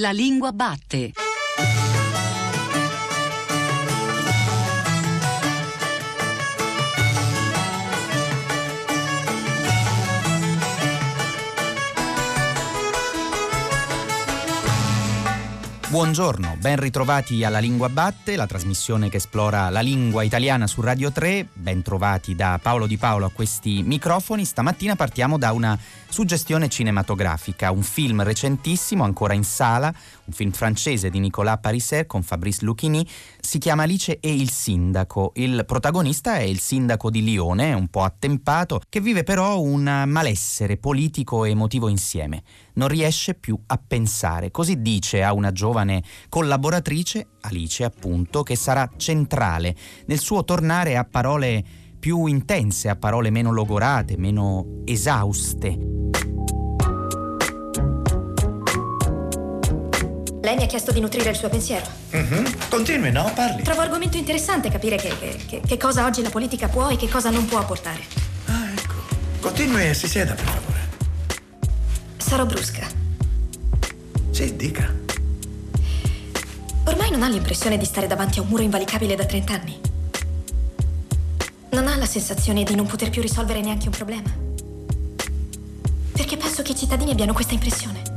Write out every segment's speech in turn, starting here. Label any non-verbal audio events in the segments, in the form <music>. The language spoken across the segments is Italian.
La lingua batte. Buongiorno, ben ritrovati alla Lingua Batte, la trasmissione che esplora la lingua italiana su Radio 3. Ben trovati da Paolo Di Paolo a questi microfoni. Stamattina partiamo da una suggestione cinematografica, un film recentissimo ancora in sala, un film francese di Nicolas Pariser con Fabrice Lucchini, si chiama Alice e il sindaco. Il protagonista è il sindaco di Lione, un po' attempato, che vive però un malessere politico e emotivo insieme. Non riesce più a pensare, così dice a una giovane collaboratrice, Alice appunto, che sarà centrale nel suo tornare a parole più intense, a parole meno logorate, meno esauste. Lei mi ha chiesto di nutrire il suo pensiero. Mhm. Continui, no? Parli. Trovo argomento interessante capire che, che- che- che cosa oggi la politica può e che cosa non può portare. Ah, ecco. Continui e si sieda, per favore. Sarò brusca. Sì, dica. Ormai non ha l'impressione di stare davanti a un muro invalicabile da 30 anni. Non ha la sensazione di non poter più risolvere neanche un problema. Perché penso che i cittadini abbiano questa impressione.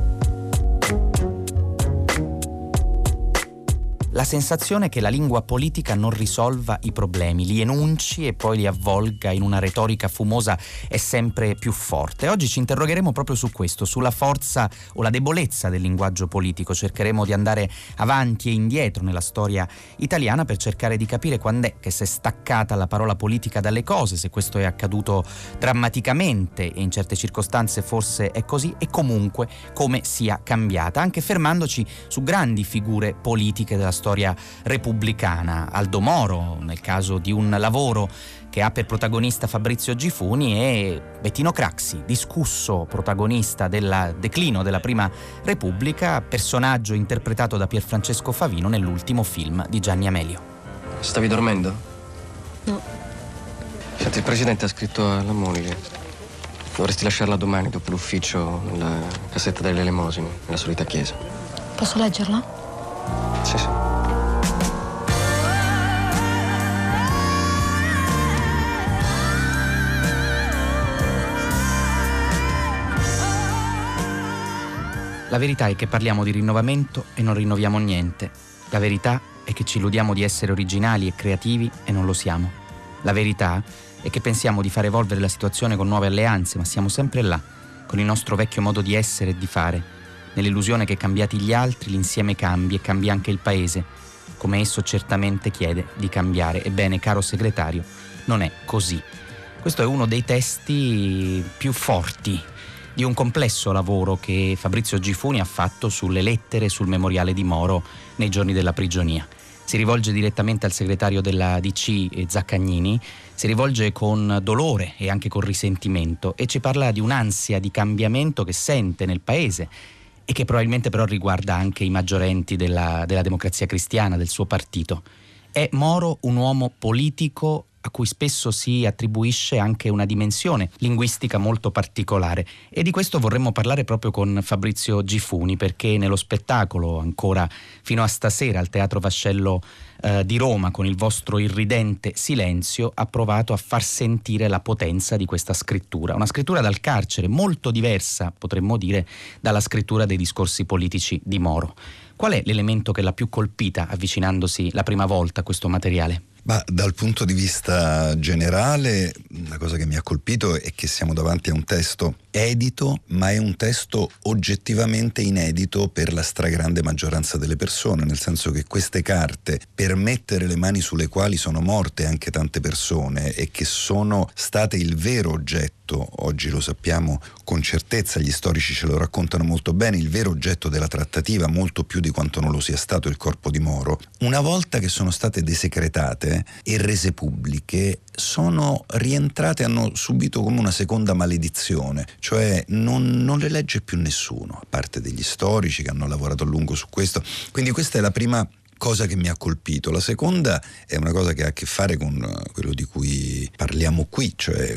La sensazione che la lingua politica non risolva i problemi, li enunci e poi li avvolga in una retorica fumosa è sempre più forte. Oggi ci interrogheremo proprio su questo, sulla forza o la debolezza del linguaggio politico. Cercheremo di andare avanti e indietro nella storia italiana per cercare di capire quando è che si è staccata la parola politica dalle cose, se questo è accaduto drammaticamente e in certe circostanze forse è così e comunque come sia cambiata, anche fermandoci su grandi figure politiche della storia repubblicana, Aldo Moro nel caso di un lavoro che ha per protagonista Fabrizio Gifuni e Bettino Craxi, discusso protagonista del declino della Prima Repubblica, personaggio interpretato da Pierfrancesco Favino nell'ultimo film di Gianni Amelio. Stavi dormendo? No. Senti, il presidente ha scritto alla moglie. Dovresti lasciarla domani dopo l'ufficio nella cassetta delle elemosine, nella solita chiesa. Posso leggerla? Sì, sì. La verità è che parliamo di rinnovamento e non rinnoviamo niente. La verità è che ci illudiamo di essere originali e creativi e non lo siamo. La verità è che pensiamo di far evolvere la situazione con nuove alleanze, ma siamo sempre là, con il nostro vecchio modo di essere e di fare, nell'illusione che cambiati gli altri l'insieme cambi e cambi anche il paese, come esso certamente chiede di cambiare. Ebbene, caro segretario, non è così. Questo è uno dei testi più forti di un complesso lavoro che Fabrizio Gifuni ha fatto sulle lettere sul memoriale di Moro nei giorni della prigionia. Si rivolge direttamente al segretario della DC eh, Zaccagnini, si rivolge con dolore e anche con risentimento e ci parla di un'ansia di cambiamento che sente nel paese e che probabilmente però riguarda anche i maggiorenti della, della democrazia cristiana, del suo partito. È Moro un uomo politico a cui spesso si attribuisce anche una dimensione linguistica molto particolare e di questo vorremmo parlare proprio con Fabrizio Gifuni perché nello spettacolo ancora fino a stasera al Teatro Vascello eh, di Roma con il vostro irridente silenzio ha provato a far sentire la potenza di questa scrittura, una scrittura dal carcere molto diversa potremmo dire dalla scrittura dei discorsi politici di Moro. Qual è l'elemento che l'ha più colpita avvicinandosi la prima volta a questo materiale? Ma dal punto di vista generale, la cosa che mi ha colpito è che siamo davanti a un testo edito, ma è un testo oggettivamente inedito per la stragrande maggioranza delle persone, nel senso che queste carte, per mettere le mani sulle quali sono morte anche tante persone e che sono state il vero oggetto, oggi lo sappiamo con certezza, gli storici ce lo raccontano molto bene, il vero oggetto della trattativa, molto più di quanto non lo sia stato il corpo di Moro, una volta che sono state desecretate e rese pubbliche, sono rientrate, hanno subito come una seconda maledizione, cioè non, non le legge più nessuno, a parte degli storici che hanno lavorato a lungo su questo. Quindi questa è la prima cosa che mi ha colpito. La seconda è una cosa che ha a che fare con quello di cui parliamo qui, cioè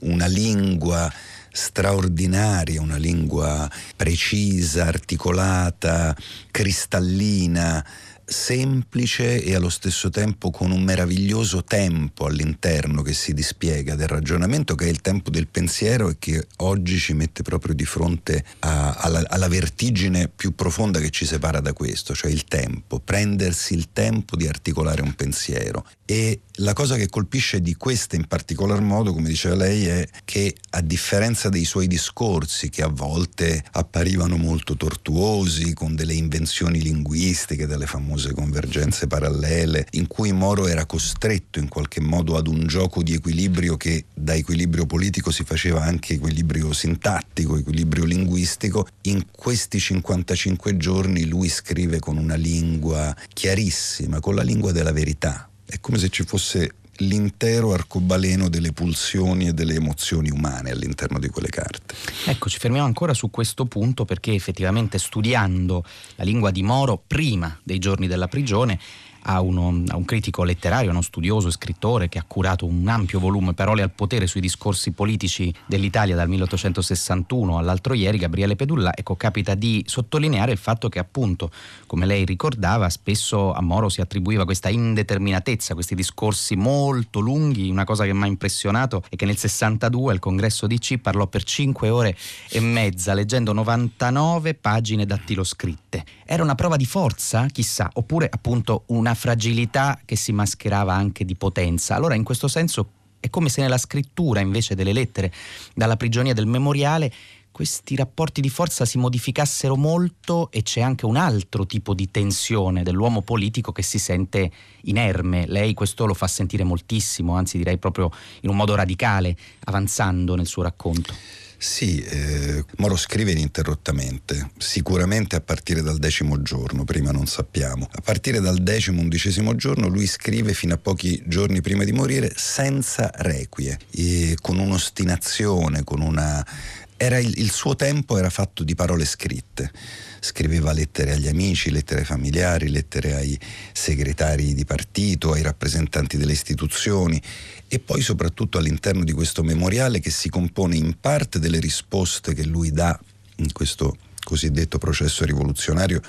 una lingua straordinaria, una lingua precisa, articolata, cristallina, semplice e allo stesso tempo con un meraviglioso tempo all'interno che si dispiega del ragionamento che è il tempo del pensiero e che oggi ci mette proprio di fronte a, alla, alla, vertigine più profonda che ci separa da questo, cioè il tempo, prendersi il tempo di articolare un pensiero. E la cosa che colpisce di questa in particolar modo, come diceva lei, è che a differenza dei suoi discorsi che a volte apparivano molto tortuosi, con delle invenzioni linguistiche, delle famose convergenze parallele, in cui Moro era costretto in qualche modo ad un gioco di equilibrio che da equilibrio politico si faceva anche equilibrio sintattico, equilibrio linguistico, in questi 55 giorni lui scrive con una lingua chiarissima, con la lingua della verità. È come se ci fosse l'intero arcobaleno delle pulsioni e delle emozioni umane all'interno di quelle carte. Ecco, ci fermiamo ancora su questo punto perché effettivamente studiando la lingua di Moro prima dei giorni della prigione a, uno, a, un critico letterario, uno studioso e scrittore che ha curato un ampio volume Parole al potere sui discorsi politici dell'Italia dal 1861 all'altro ieri, Gabriele Pedulla, ecco, capita di sottolineare il fatto che appunto, come lei ricordava, spesso a Moro si attribuiva questa indeterminatezza, questi discorsi molto lunghi, una cosa che mi ha impressionato è che nel 62 al congresso di C parlò per 5 ore e mezza leggendo 99 pagine dattiloscritte. Era una prova di forza, chissà, oppure appunto una fragilità che si mascherava anche di potenza. Allora in questo senso è come se nella scrittura invece delle lettere dalla prigionia del memoriale questi rapporti di forza si modificassero molto e c'è anche un altro tipo di tensione dell'uomo politico che si sente inerme. Lei questo lo fa sentire moltissimo, anzi direi proprio in un modo radicale, avanzando nel suo racconto. Sì, eh, Moro scrive ininterrottamente, sicuramente a partire dal decimo giorno, prima non sappiamo. A partire dal decimo, undicesimo giorno lui scrive fino a pochi giorni prima di morire senza requie, con un'ostinazione, con una... Il, il suo tempo era fatto di parole scritte scriveva lettere agli amici, lettere ai familiari, lettere ai segretari di partito, ai rappresentanti delle istituzioni e poi soprattutto all'interno di questo memoriale che si compone in parte delle risposte che lui dà in questo cosiddetto processo rivoluzionario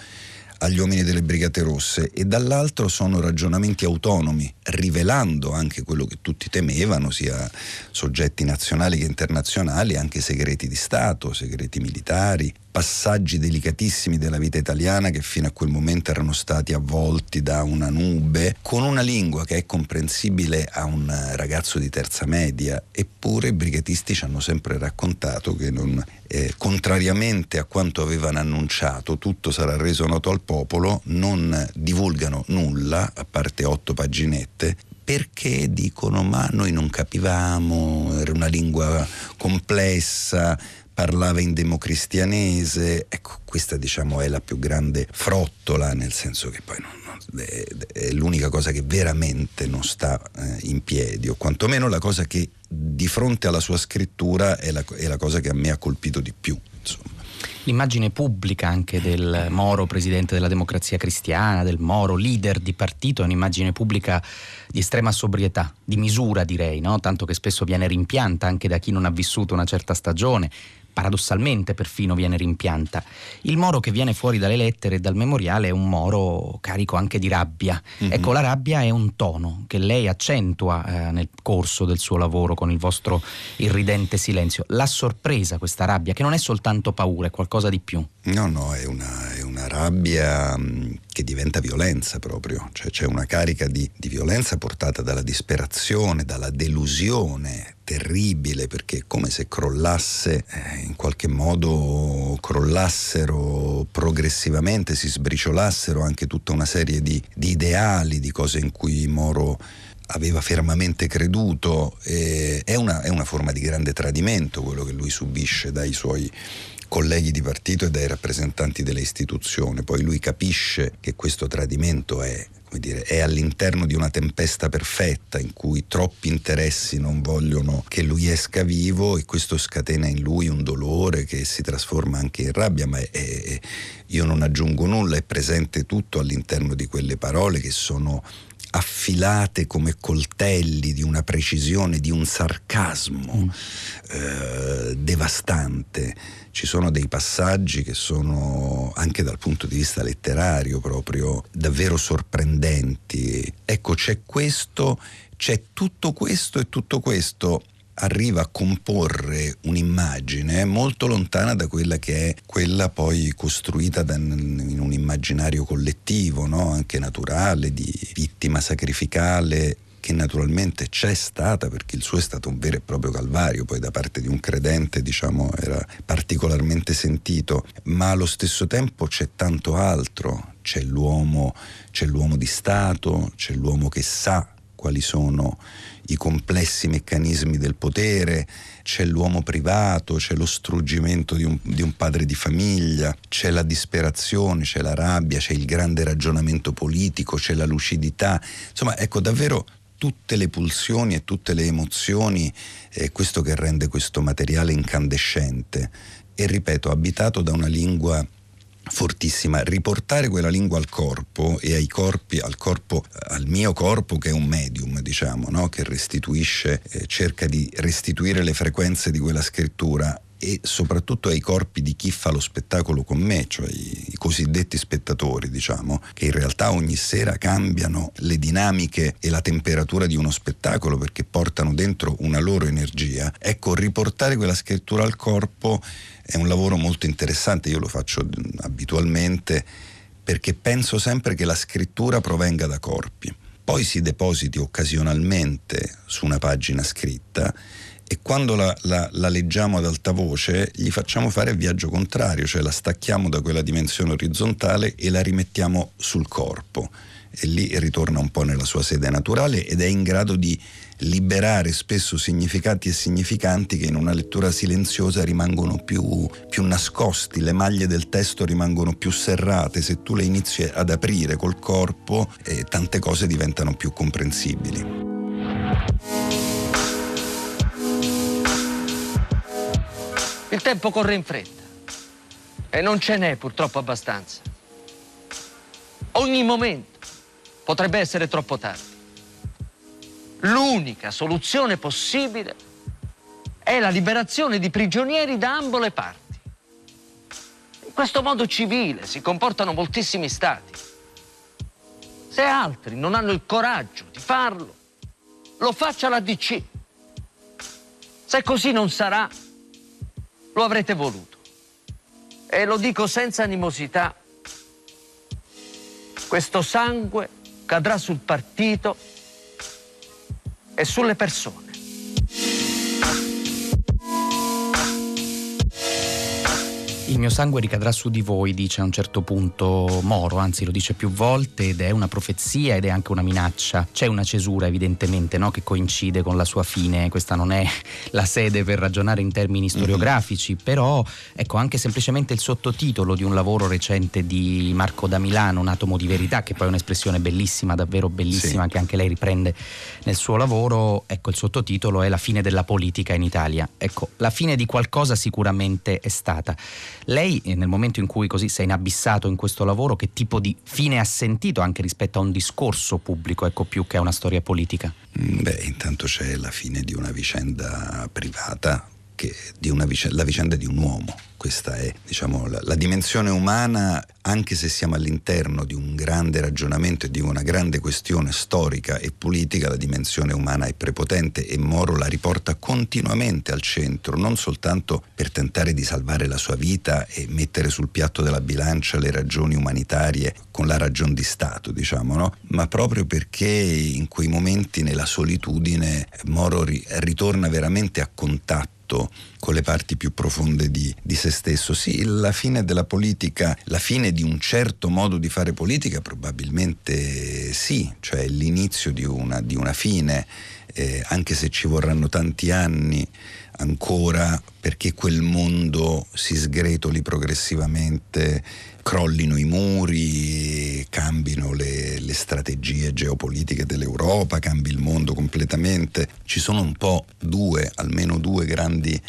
agli uomini delle Brigate Rosse e dall'altro sono ragionamenti autonomi, rivelando anche quello che tutti temevano, sia soggetti nazionali che internazionali, anche segreti di Stato, segreti militari, passaggi delicatissimi della vita italiana che fino a quel momento erano stati avvolti da una nube, con una lingua che è comprensibile a un ragazzo di terza media, eppure i brigatisti ci hanno sempre raccontato che non, eh, contrariamente a quanto avevano annunciato, tutto sarà reso noto al popolo, non divulgano nulla, a parte otto paginette, perché dicono ma noi non capivamo, era una lingua complessa, parlava in democristianese, ecco questa diciamo è la più grande frottola, nel senso che poi non, non, è, è, l'unica cosa che veramente non sta eh, in piedi, o quantomeno la cosa che di fronte alla sua scrittura è la, è la cosa che a me ha colpito di più. Insomma. L'immagine pubblica anche del Moro, presidente della democrazia cristiana, del Moro, leader di partito, è un'immagine pubblica di estrema sobrietà, di misura direi, no? tanto che spesso viene rimpianta anche da chi non ha vissuto una certa stagione, paradossalmente perfino viene rimpianta. Il Moro che viene fuori dalle lettere e dal memoriale è un Moro carico anche di rabbia. Mm-hmm. Ecco, la rabbia è un tono che lei accentua eh, nel corso del suo lavoro con il vostro irridente silenzio. L'ha sorpresa questa rabbia, che non è soltanto paura, è qualcosa di più. No, no, è una, è una rabbia mm, che diventa violenza proprio, cioè c'è una carica di, di violenza portata dalla disperazione, dalla delusione terribile perché è come se crollasse eh, in qualche modo crollassero progressivamente si sbriciolassero anche tutta una serie di, di ideali di cose in cui Moro aveva fermamente creduto è, una, è una forma di grande tradimento quello che lui subisce dai suoi colleghi di partito e dai rappresentanti delle istituzioni. Poi lui capisce che questo tradimento è, dire, è, all'interno di una tempesta perfetta in cui troppi interessi non vogliono che lui esca vivo e questo scatena in lui un dolore che si trasforma anche in rabbia, ma è, è, io non aggiungo nulla, è presente tutto all'interno di quelle parole che sono affilate come coltelli di una precisione, di un sarcasmo mm. eh, devastante. Ci sono dei passaggi che sono anche dal punto di vista letterario proprio davvero sorprendenti. Ecco, c'è questo, c'è tutto questo e tutto questo arriva a comporre un'immagine molto lontana da quella che è quella poi costruita da, in un immaginario collettivo, no? anche naturale, di vittima sacrificale che naturalmente c'è stata perché il suo è stato un vero e proprio calvario, poi da parte di un credente diciamo era particolarmente sentito, ma allo stesso tempo c'è tanto altro, c'è l'uomo, c'è l'uomo di Stato, c'è l'uomo che sa quali sono i complessi meccanismi del potere, c'è l'uomo privato, c'è lo struggimento di un, di un, padre di famiglia, c'è la disperazione, c'è la rabbia, c'è il grande ragionamento politico, c'è la lucidità. Insomma, ecco davvero tutte le pulsioni e tutte le emozioni, è questo che rende questo materiale incandescente e ripeto, abitato da una lingua fortissima. Riportare quella lingua al corpo e ai corpi, al corpo, al mio corpo che è un medium, diciamo, no? che restituisce, eh, cerca di restituire le frequenze di quella scrittura e soprattutto ai corpi di chi fa lo spettacolo con me, cioè i, i, cosiddetti spettatori, diciamo, che in realtà ogni sera cambiano le dinamiche e la temperatura di uno spettacolo perché portano dentro una loro energia. Ecco, riportare quella scrittura al corpo è un lavoro molto interessante, io lo faccio abitualmente perché penso sempre che la scrittura provenga da corpi, poi si depositi occasionalmente su una pagina scritta e quando la, la, la, leggiamo ad alta voce gli facciamo fare il viaggio contrario, cioè la stacchiamo da quella dimensione orizzontale e la rimettiamo sul corpo e lì ritorna un po' nella sua sede naturale ed è in grado di liberare spesso significati e significanti che in una lettura silenziosa rimangono più, più nascosti, le maglie del testo rimangono più serrate, se tu le inizi ad aprire col corpo eh, tante cose diventano più comprensibili. Il tempo corre in fretta e non ce n'è purtroppo abbastanza. Ogni momento potrebbe essere troppo tardi l'unica soluzione possibile è la liberazione di prigionieri da ambo le parti. In questo modo civile si comportano moltissimi stati. Se altri non hanno il coraggio di farlo, lo faccia la DC. Se così non sarà, lo avrete voluto. E lo dico senza animosità. Questo sangue cadrà sul partito e sulle persone. Il mio sangue ricadrà su di voi, dice a un certo punto Moro, anzi lo dice più volte ed è una profezia ed è anche una minaccia. C'è una cesura evidentemente no? che coincide con la sua fine, questa non è la sede per ragionare in termini storiografici, mm-hmm. però ecco anche semplicemente il sottotitolo di un lavoro recente di Marco da Milano, Un atomo di verità, che poi è un'espressione bellissima, davvero bellissima, sì. che anche lei riprende nel suo lavoro, ecco il sottotitolo è La fine della politica in Italia. Ecco, la fine di qualcosa sicuramente è stata. Lei eh, nel momento in cui così è inabissato in questo lavoro, che tipo di fine ha sentito anche rispetto a un discorso pubblico, ecco più che a una storia politica? Mm, beh, intanto c'è la fine di una vicenda privata, vicenda, la vicenda di un uomo questa è diciamo, la, la, dimensione umana, anche se siamo all'interno di un grande ragionamento e di una grande questione storica e politica, la dimensione umana è prepotente e Moro la riporta continuamente al centro, non soltanto per tentare di salvare la sua vita e mettere sul piatto della bilancia le ragioni umanitarie con la ragione di Stato, diciamo, no? ma proprio perché in quei momenti nella solitudine Moro ri- ritorna veramente a contatto con le parti più profonde di, di, se stesso. Sì, la fine della politica, la fine di un certo modo di fare politica probabilmente sì, cioè l'inizio di una, di una fine, eh, anche se ci vorranno tanti anni ancora perché quel mondo si sgretoli progressivamente, crollino i muri, cambino le, le, strategie geopolitiche dell'Europa, cambi il mondo completamente. Ci sono un po' due, almeno due grandi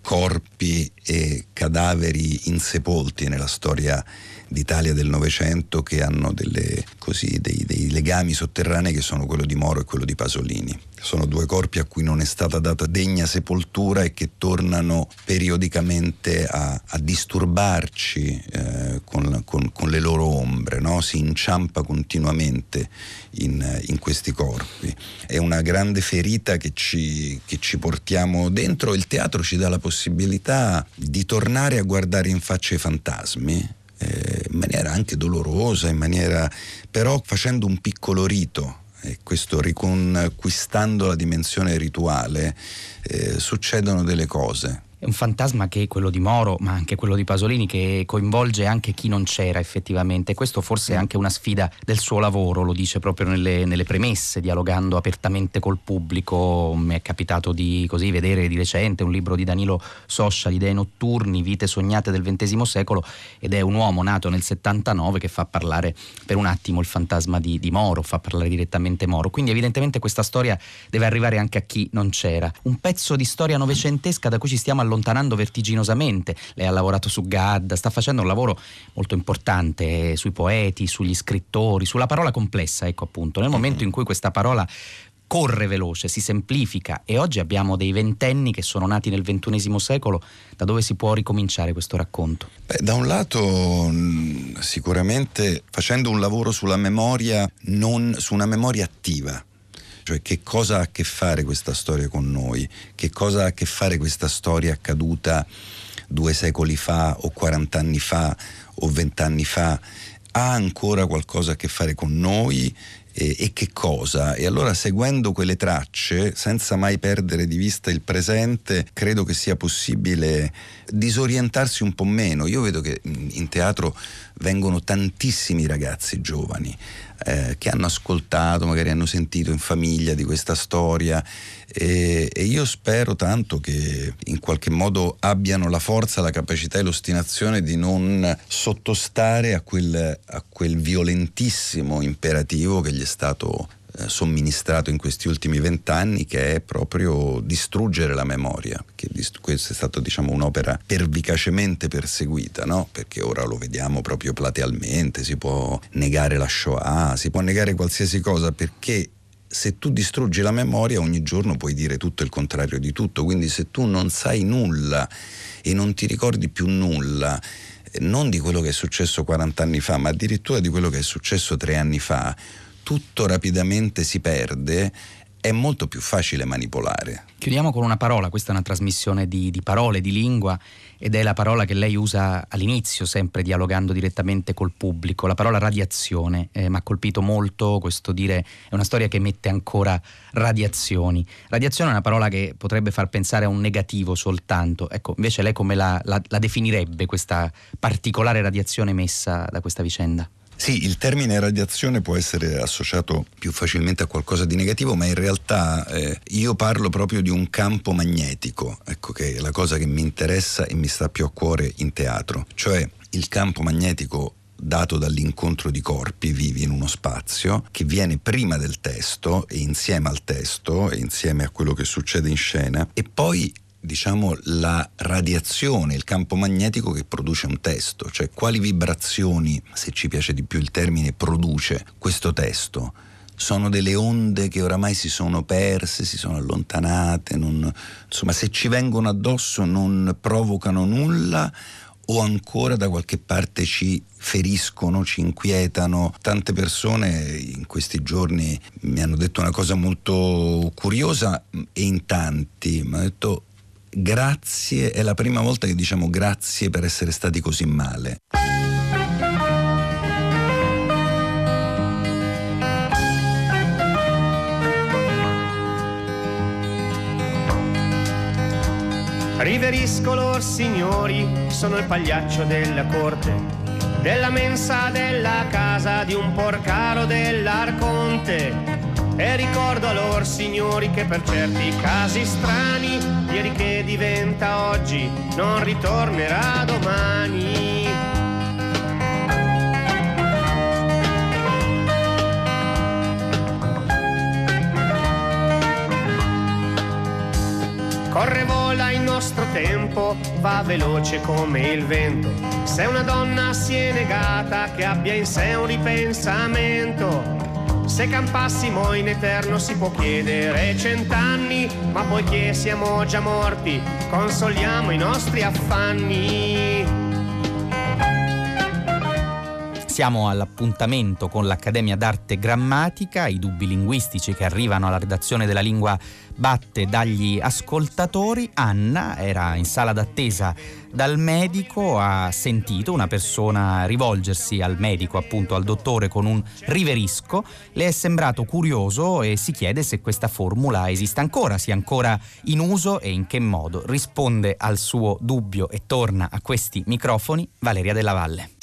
corpi e cadaveri insepolti nella storia d'Italia del Novecento che hanno delle, così, dei, dei, legami sotterranei che sono quello di Moro e quello di Pasolini. Sono due corpi a cui non è stata data degna sepoltura e che tornano periodicamente a, a disturbarci eh, con, con, con, le loro ombre, no? si inciampa continuamente in, in, questi corpi. È una grande ferita che ci, che ci portiamo dentro. Il teatro ci dà la possibilità di tornare a guardare in faccia i fantasmi eh, in maniera anche dolorosa, maniera, però facendo un piccolo rito. E questo riconquistando la dimensione rituale eh, succedono delle cose è un fantasma che è quello di Moro, ma anche quello di Pasolini, che coinvolge anche chi non c'era effettivamente. Questo forse è anche una sfida del suo lavoro, lo dice proprio nelle, nelle premesse, dialogando apertamente col pubblico. Mi è capitato di così vedere di recente un libro di Danilo Soscia, Idee notturni, Vite sognate del XX secolo, ed è un uomo nato nel 79 che fa parlare per un attimo il fantasma di, di Moro, fa parlare direttamente Moro. Quindi evidentemente questa storia deve arrivare anche a chi non c'era. Un pezzo di storia novecentesca da cui ci stiamo allontanando vertiginosamente. Lei ha lavorato su GAD, sta facendo un lavoro molto importante sui poeti, sugli scrittori, sulla parola complessa, ecco appunto. Nel momento in cui questa parola corre veloce, si semplifica e oggi abbiamo dei ventenni che sono nati nel ventunesimo secolo, da dove si può ricominciare questo racconto? Beh, da un lato sicuramente facendo un lavoro sulla memoria, non, su una memoria attiva, cioè che cosa ha a che fare questa storia con noi, che cosa ha a che fare questa storia accaduta due secoli fa o 40 anni fa o 20 anni fa, ha ancora qualcosa a che fare con noi e, e, che cosa. E allora seguendo quelle tracce, senza mai perdere di vista il presente, credo che sia possibile disorientarsi un po' meno. Io vedo che in teatro vengono tantissimi ragazzi giovani eh, che hanno ascoltato, magari hanno sentito in famiglia di questa storia e, e, io spero tanto che in qualche modo abbiano la forza, la capacità e l'ostinazione di non sottostare a quel, a quel violentissimo imperativo che gli è stato eh, somministrato in questi ultimi vent'anni che è proprio distruggere la memoria, che questa è stata diciamo, un'opera pervicacemente perseguita, no? perché ora lo vediamo proprio platealmente, si può negare la Shoah, si può negare qualsiasi cosa perché se tu distruggi la memoria ogni giorno puoi dire tutto il contrario di tutto, quindi se tu non sai nulla e non ti ricordi più nulla, non di quello che è successo 40 anni fa, ma addirittura di quello che è successo tre anni fa, tutto rapidamente si perde è molto più facile manipolare. Chiudiamo con una parola, questa è una trasmissione di, di, parole, di lingua ed è la parola che lei usa all'inizio, sempre dialogando direttamente col pubblico, la parola radiazione. Eh, Mi ha colpito molto questo dire, è una storia che mette ancora radiazioni. Radiazione è una parola che potrebbe far pensare a un negativo soltanto, ecco, invece lei come la, la, la definirebbe questa particolare radiazione messa da questa vicenda? Sì, il termine radiazione può essere associato più facilmente a qualcosa di negativo, ma in realtà eh, io parlo proprio di un campo magnetico, ecco che è la cosa che mi interessa e mi sta più a cuore in teatro, cioè il campo magnetico dato dall'incontro di corpi vivi in uno spazio che viene prima del testo e insieme al testo e insieme a quello che succede in scena e poi diciamo, la radiazione, il campo magnetico che produce un testo, cioè quali vibrazioni, se ci piace di più il termine, produce questo testo. Sono delle onde che oramai si sono perse, si sono allontanate, non, insomma se ci vengono addosso non provocano nulla o ancora da qualche parte ci feriscono, ci inquietano. Tante persone in questi giorni mi hanno detto una cosa molto curiosa e in tanti mi hanno detto grazie, è la prima volta che diciamo grazie per essere stati così male. Riverisco lor signori, sono il pagliaccio della corte, della mensa della casa di un porcaro dell'Arconte e ricordo a loro signori che per certi casi strani, ieri che diventa oggi, non ritornerà domani. Corre vola nostra nostro tempo va veloce come il vento. Se una donna si è negata che abbia in sé un ripensamento, se campassimo in eterno si può chiedere cent'anni, ma poiché siamo già morti, consoliamo i nostri affanni. Siamo all'appuntamento con l'Accademia d'Arte Grammatica, i dubbi linguistici che arrivano alla redazione della lingua batte dagli ascoltatori. Anna era in sala d'attesa dal medico, ha sentito una persona rivolgersi al medico, appunto al dottore, con un riverisco. Le è sembrato curioso e si chiede se questa formula esista ancora, sia ancora in uso e in che modo. Risponde al suo dubbio e torna a questi microfoni Valeria Della Valle.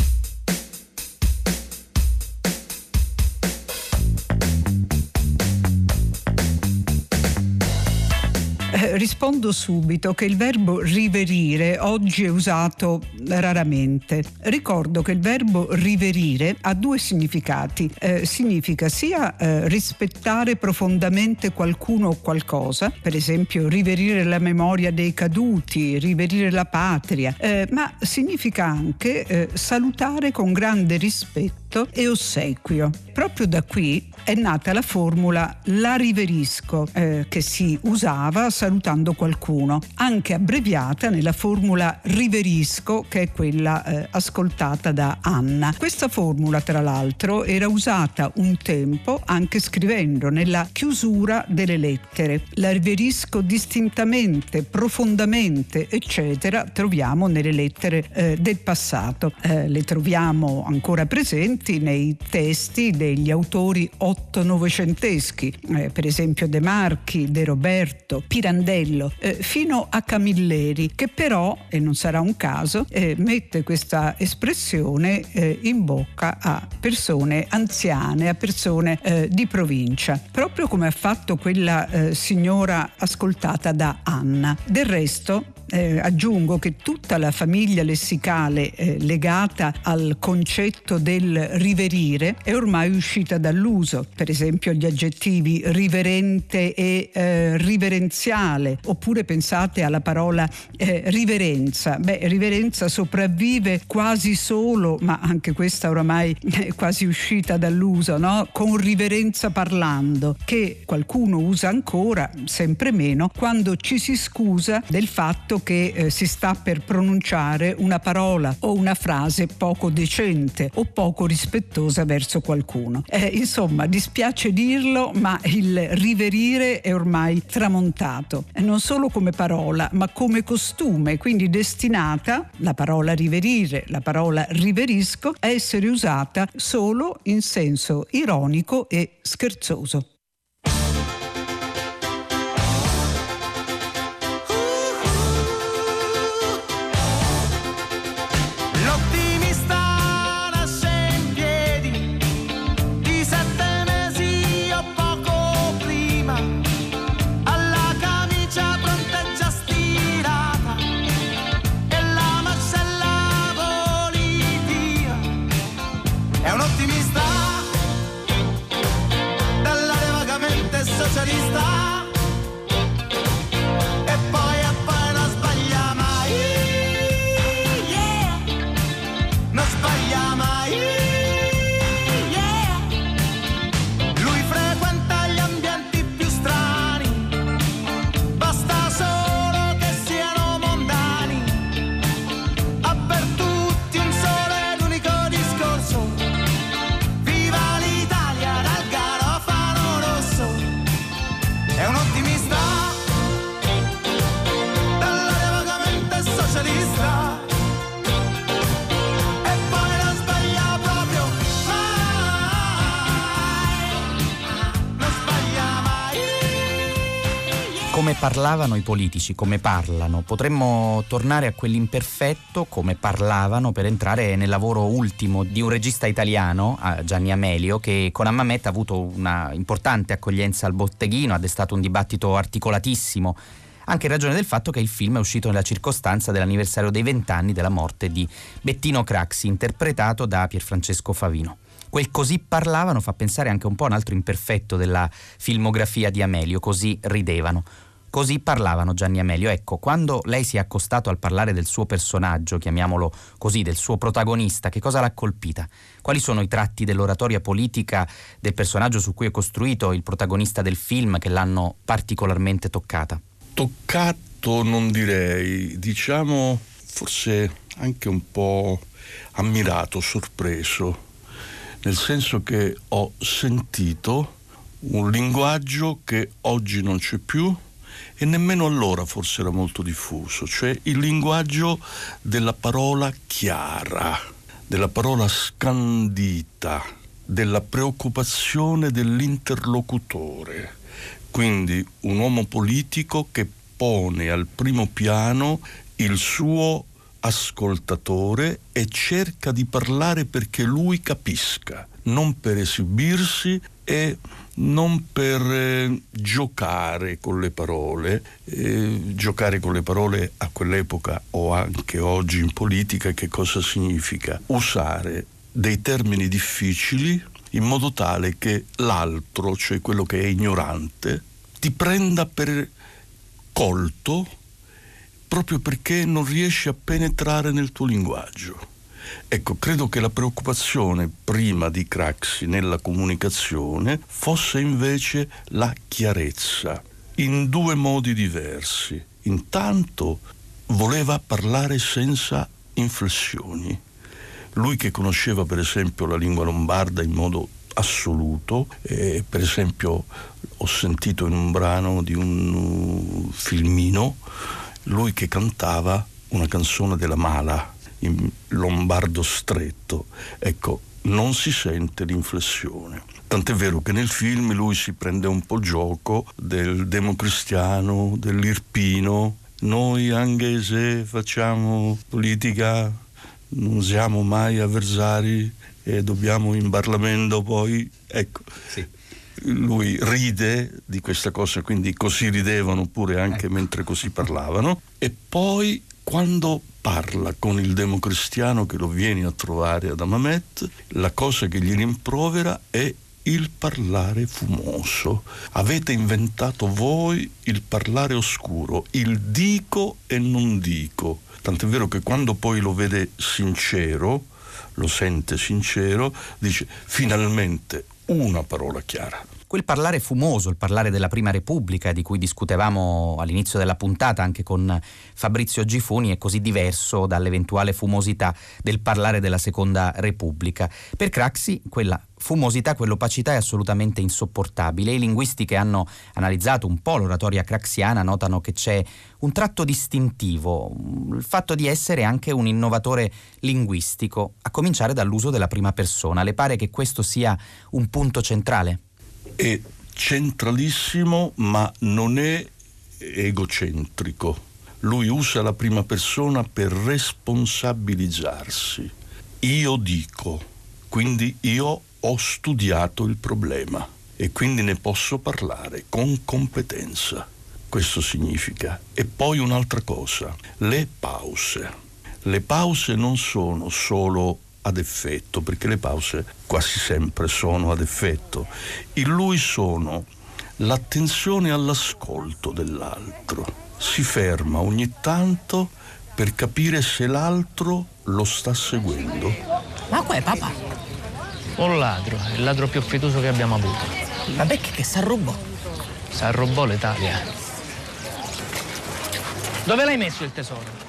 Rispondo subito che il verbo riverire oggi è usato raramente. Ricordo che il verbo riverire ha due significati. Eh, significa sia eh, rispettare profondamente qualcuno o qualcosa, per esempio riverire la memoria dei caduti, riverire la patria, eh, ma significa anche eh, salutare con grande rispetto e ossequio. Proprio da qui è nata la formula la riverisco eh, che si usava salutando qualcuno, anche abbreviata nella formula riverisco che è quella eh, ascoltata da Anna. Questa formula tra l'altro era usata un tempo anche scrivendo nella chiusura delle lettere. La riverisco distintamente, profondamente, eccetera, troviamo nelle lettere eh, del passato. Eh, le troviamo ancora presenti nei testi degli autori otto novecenteschi, eh, per esempio De Marchi, De Roberto, Pirandello, eh, fino a Camilleri, che però, e non sarà un caso, eh, mette questa espressione eh, in bocca a persone anziane, a persone eh, di provincia, proprio come ha fatto quella eh, signora ascoltata da Anna. Del resto, eh, aggiungo che tutta la famiglia lessicale eh, legata al concetto del riverire è ormai uscita dall'uso, per esempio gli aggettivi riverente e eh, riverenziale, oppure pensate alla parola eh, riverenza. Beh, riverenza sopravvive quasi solo, ma anche questa oramai è quasi uscita dall'uso, no? con riverenza parlando, che qualcuno usa ancora, sempre meno, quando ci si scusa del fatto fatto che eh, si sta per pronunciare una parola o una frase poco decente o poco rispettosa verso qualcuno. Eh, insomma, dispiace dirlo, ma il riverire è ormai tramontato, non solo come parola, ma come costume, quindi destinata, la parola riverire, la parola riverisco, a essere usata solo in senso ironico e scherzoso. Parlavano i politici, come parlano. Potremmo tornare a quell'imperfetto, come parlavano, per entrare nel lavoro ultimo di un regista italiano, Gianni Amelio, che con Ammamet ha avuto una importante accoglienza al botteghino, ha destato un dibattito articolatissimo anche in ragione del fatto che il film è uscito nella circostanza dell'anniversario dei vent'anni della morte di Bettino Craxi, interpretato da Pierfrancesco Favino. Quel così parlavano fa pensare anche un po' a un altro imperfetto della filmografia di Amelio, così ridevano. Così parlavano Gianni Amelio. Ecco, quando lei si è accostato al parlare del suo personaggio, chiamiamolo così, del suo protagonista, che cosa l'ha colpita? Quali sono i tratti dell'oratoria politica del personaggio su cui è costruito il protagonista del film che l'hanno particolarmente toccata? Toccato non direi, diciamo forse anche un po' ammirato, sorpreso, nel senso che ho sentito un linguaggio che oggi non c'è più, e nemmeno allora forse era molto diffuso, cioè il linguaggio della parola chiara, della parola scandita, della preoccupazione dell'interlocutore. Quindi un uomo politico che pone al primo piano il suo ascoltatore e cerca di parlare perché lui capisca, non per esibirsi e non per eh, giocare con le parole, eh, giocare con le parole a quell'epoca o anche oggi in politica che cosa significa? Usare dei termini difficili in modo tale che l'altro, cioè quello che è ignorante, ti prenda per colto proprio perché non riesci a penetrare nel tuo linguaggio. Ecco, credo che la preoccupazione prima di Craxi nella comunicazione fosse invece la chiarezza, in due modi diversi. Intanto voleva parlare senza inflessioni. Lui che conosceva per esempio la lingua lombarda in modo assoluto, eh, per esempio ho sentito in un brano di un uh, filmino lui che cantava una canzone della Mala, in lombardo stretto, ecco, non si sente l'inflessione. Tant'è vero che nel film lui si prende un po' gioco del democristiano, dell'irpino. Noi anche se facciamo politica non siamo mai avversari e dobbiamo in Parlamento poi, ecco, sì. lui ride di questa cosa, quindi così ridevano pure anche ecco. mentre così parlavano. E poi quando parla con il democristiano che lo viene a trovare ad Amamet, la cosa che gli rimprovera è il parlare fumoso. Avete inventato voi il parlare oscuro, il dico e non dico. Tant'è vero che quando poi lo vede sincero, lo sente sincero, dice finalmente una parola chiara quel parlare fumoso, il parlare della Prima Repubblica di cui discutevamo all'inizio della puntata anche con Fabrizio Gifuni è così diverso dall'eventuale fumosità del parlare della Seconda Repubblica. Per Craxi quella fumosità, quell'opacità è assolutamente insopportabile. I linguisti che hanno analizzato un po' l'oratoria craxiana notano che c'è un tratto distintivo, il fatto di essere anche un innovatore linguistico, a cominciare dall'uso della prima persona. Le pare che questo sia un punto centrale? È centralissimo ma non è egocentrico. Lui usa la prima persona per responsabilizzarsi. Io dico, quindi io ho studiato il problema e quindi ne posso parlare con competenza. Questo significa. E poi un'altra cosa, le pause. Le pause non sono solo ad effetto, perché le pause quasi sempre sono ad effetto. In lui sono l'attenzione all'ascolto dell'altro. Si ferma ogni tanto per capire se l'altro lo sta seguendo. Ma qua è papà? Un ladro, il ladro più fiducioso che abbiamo avuto. Vabbè che, che s'arrubò? S'arrubò l'Italia. Dove l'hai messo il tesoro?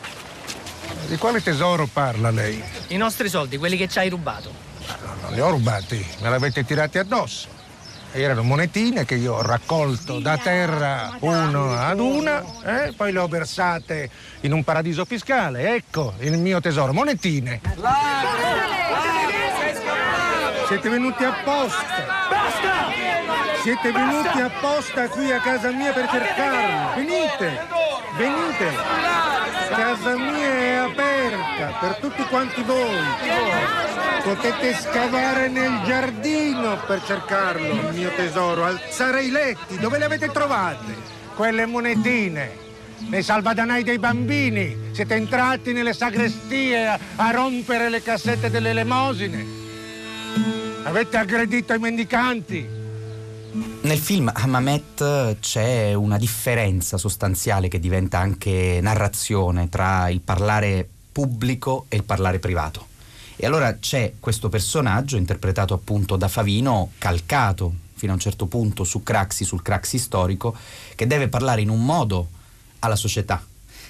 Di quale tesoro parla lei? I nostri soldi, quelli che ci hai rubato. No, non li ho rubati, me l'avete tirati addosso. Erano monetine che io ho raccolto da terra uno ad una, eh? poi le ho versate in un paradiso fiscale. Ecco il mio tesoro, monetine. Siete venuti apposta. Basta! Siete venuti apposta qui a casa mia per cercarlo. Venite, venite. Casa mia è aperta per tutti quanti voi. Potete scavare nel giardino per cercarlo, il mio tesoro, alzare i letti. Dove le avete trovate? Quelle monetine nei salvadanai dei bambini. Siete entrati nelle sagrestie a, a, rompere le cassette delle elemosine. Avete aggredito i mendicanti. Nel film Hamamet c'è una differenza sostanziale che diventa anche narrazione tra il parlare pubblico e il parlare privato. E allora c'è questo personaggio interpretato appunto da Favino, calcato fino a un certo punto su Craxi, sul Craxi storico, che deve parlare in un modo alla società,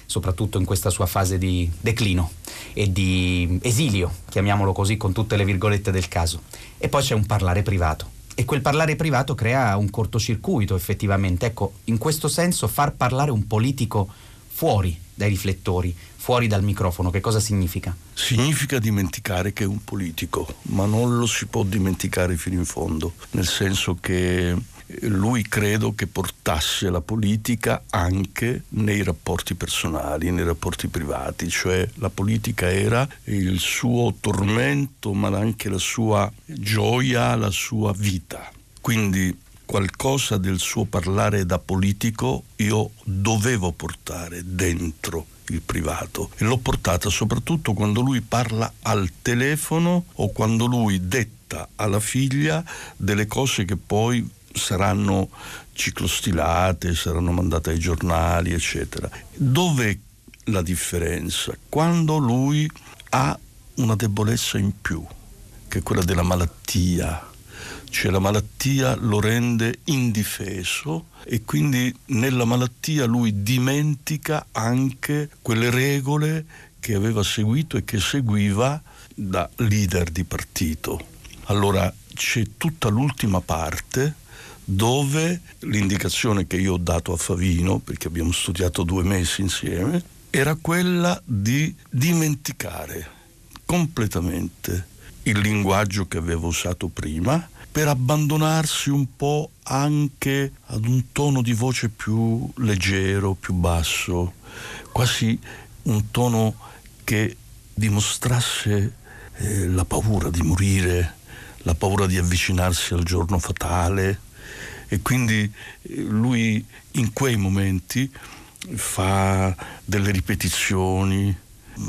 soprattutto in questa sua fase di declino e di esilio, chiamiamolo così con tutte le virgolette del caso. E poi c'è un parlare privato. E quel parlare privato crea un cortocircuito effettivamente. Ecco, in questo senso far parlare un politico fuori dai riflettori, fuori dal microfono, che cosa significa? Significa dimenticare che è un politico, ma non lo si può dimenticare fino in fondo, nel senso che lui credo che portasse la politica anche nei rapporti personali, nei rapporti privati, cioè la politica era il suo tormento ma anche la sua gioia, la sua vita. Quindi qualcosa del suo parlare da politico io dovevo portare dentro il privato e l'ho portata soprattutto quando lui parla al telefono o quando lui detta alla figlia delle cose che poi saranno ciclostilate, saranno mandate ai giornali, eccetera. Dov'è la differenza? Quando lui ha una debolezza in più, che è quella della malattia, cioè la malattia lo rende indifeso e quindi nella malattia lui dimentica anche quelle regole che aveva seguito e che seguiva da leader di partito. Allora c'è tutta l'ultima parte dove l'indicazione che io ho dato a Favino, perché abbiamo studiato due mesi insieme, era quella di dimenticare completamente il linguaggio che avevo usato prima per abbandonarsi un po' anche ad un tono di voce più leggero, più basso, quasi un tono che dimostrasse eh, la paura di morire, la paura di avvicinarsi al giorno fatale, e quindi eh, lui in quei momenti fa delle ripetizioni,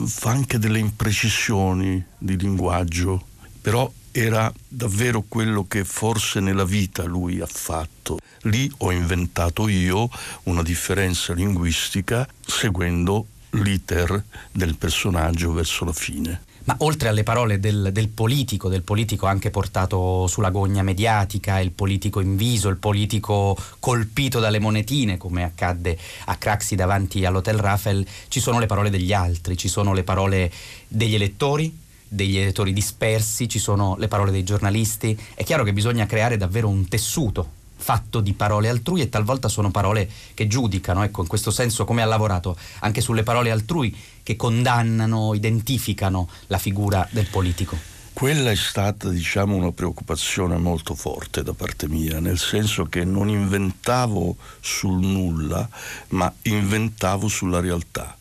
fa anche delle imprecisioni di linguaggio, però era davvero quello che forse nella vita lui ha fatto. Lì ho inventato io una differenza linguistica seguendo l'iter del personaggio verso la fine. Ma oltre alle parole del, del, politico, del politico anche portato sulla gogna mediatica, il politico in viso, il politico colpito dalle monetine, come accadde a Craxi davanti all'Hotel Rafael, ci sono le parole degli altri, ci sono le parole degli elettori, degli elettori dispersi, ci sono le parole dei giornalisti. È chiaro che bisogna creare davvero un tessuto fatto di parole altrui e talvolta sono parole che giudicano, ecco, in questo senso come ha lavorato anche sulle parole altrui che condannano, identificano la figura del politico. Quella è stata, diciamo, una preoccupazione molto forte da parte mia, nel senso che non inventavo sul nulla, ma inventavo sulla realtà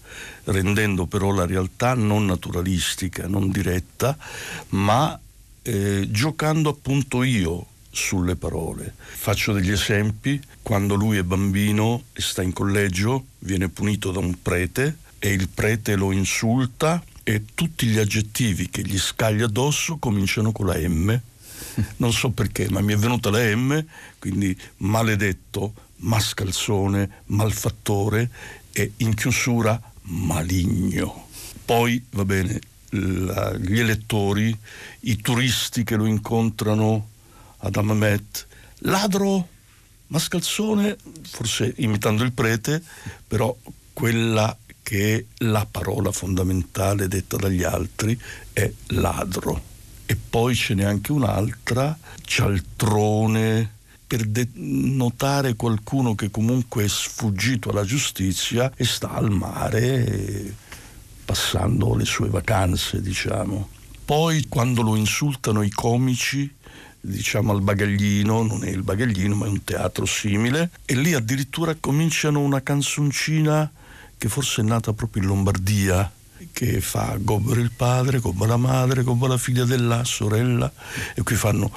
rendendo però la realtà non naturalistica, non diretta, ma eh, giocando appunto io sulle parole. Faccio degli esempi, quando lui è bambino e sta in collegio, viene punito da un prete e il prete lo insulta e tutti gli aggettivi che gli scaglia addosso cominciano con la M. Non so perché, ma mi è venuta la M, quindi maledetto, mascalzone, malfattore e in chiusura maligno. Poi, va bene, la, gli elettori, i turisti che lo incontrano ad Amamet, ladro, mascalzone, forse imitando il prete, però quella che è la parola fondamentale detta dagli altri è ladro. E poi ce n'è anche un'altra, cialtrone, per denotare qualcuno che comunque è sfuggito alla giustizia e sta al mare passando le sue vacanze, diciamo. Poi quando lo insultano i comici, diciamo al bagaglino, non è il bagaglino ma è un teatro simile, e lì addirittura cominciano una canzoncina che forse è nata proprio in Lombardia, che fa gobba il padre, gobba la madre, gobba la figlia della sorella, e qui fanno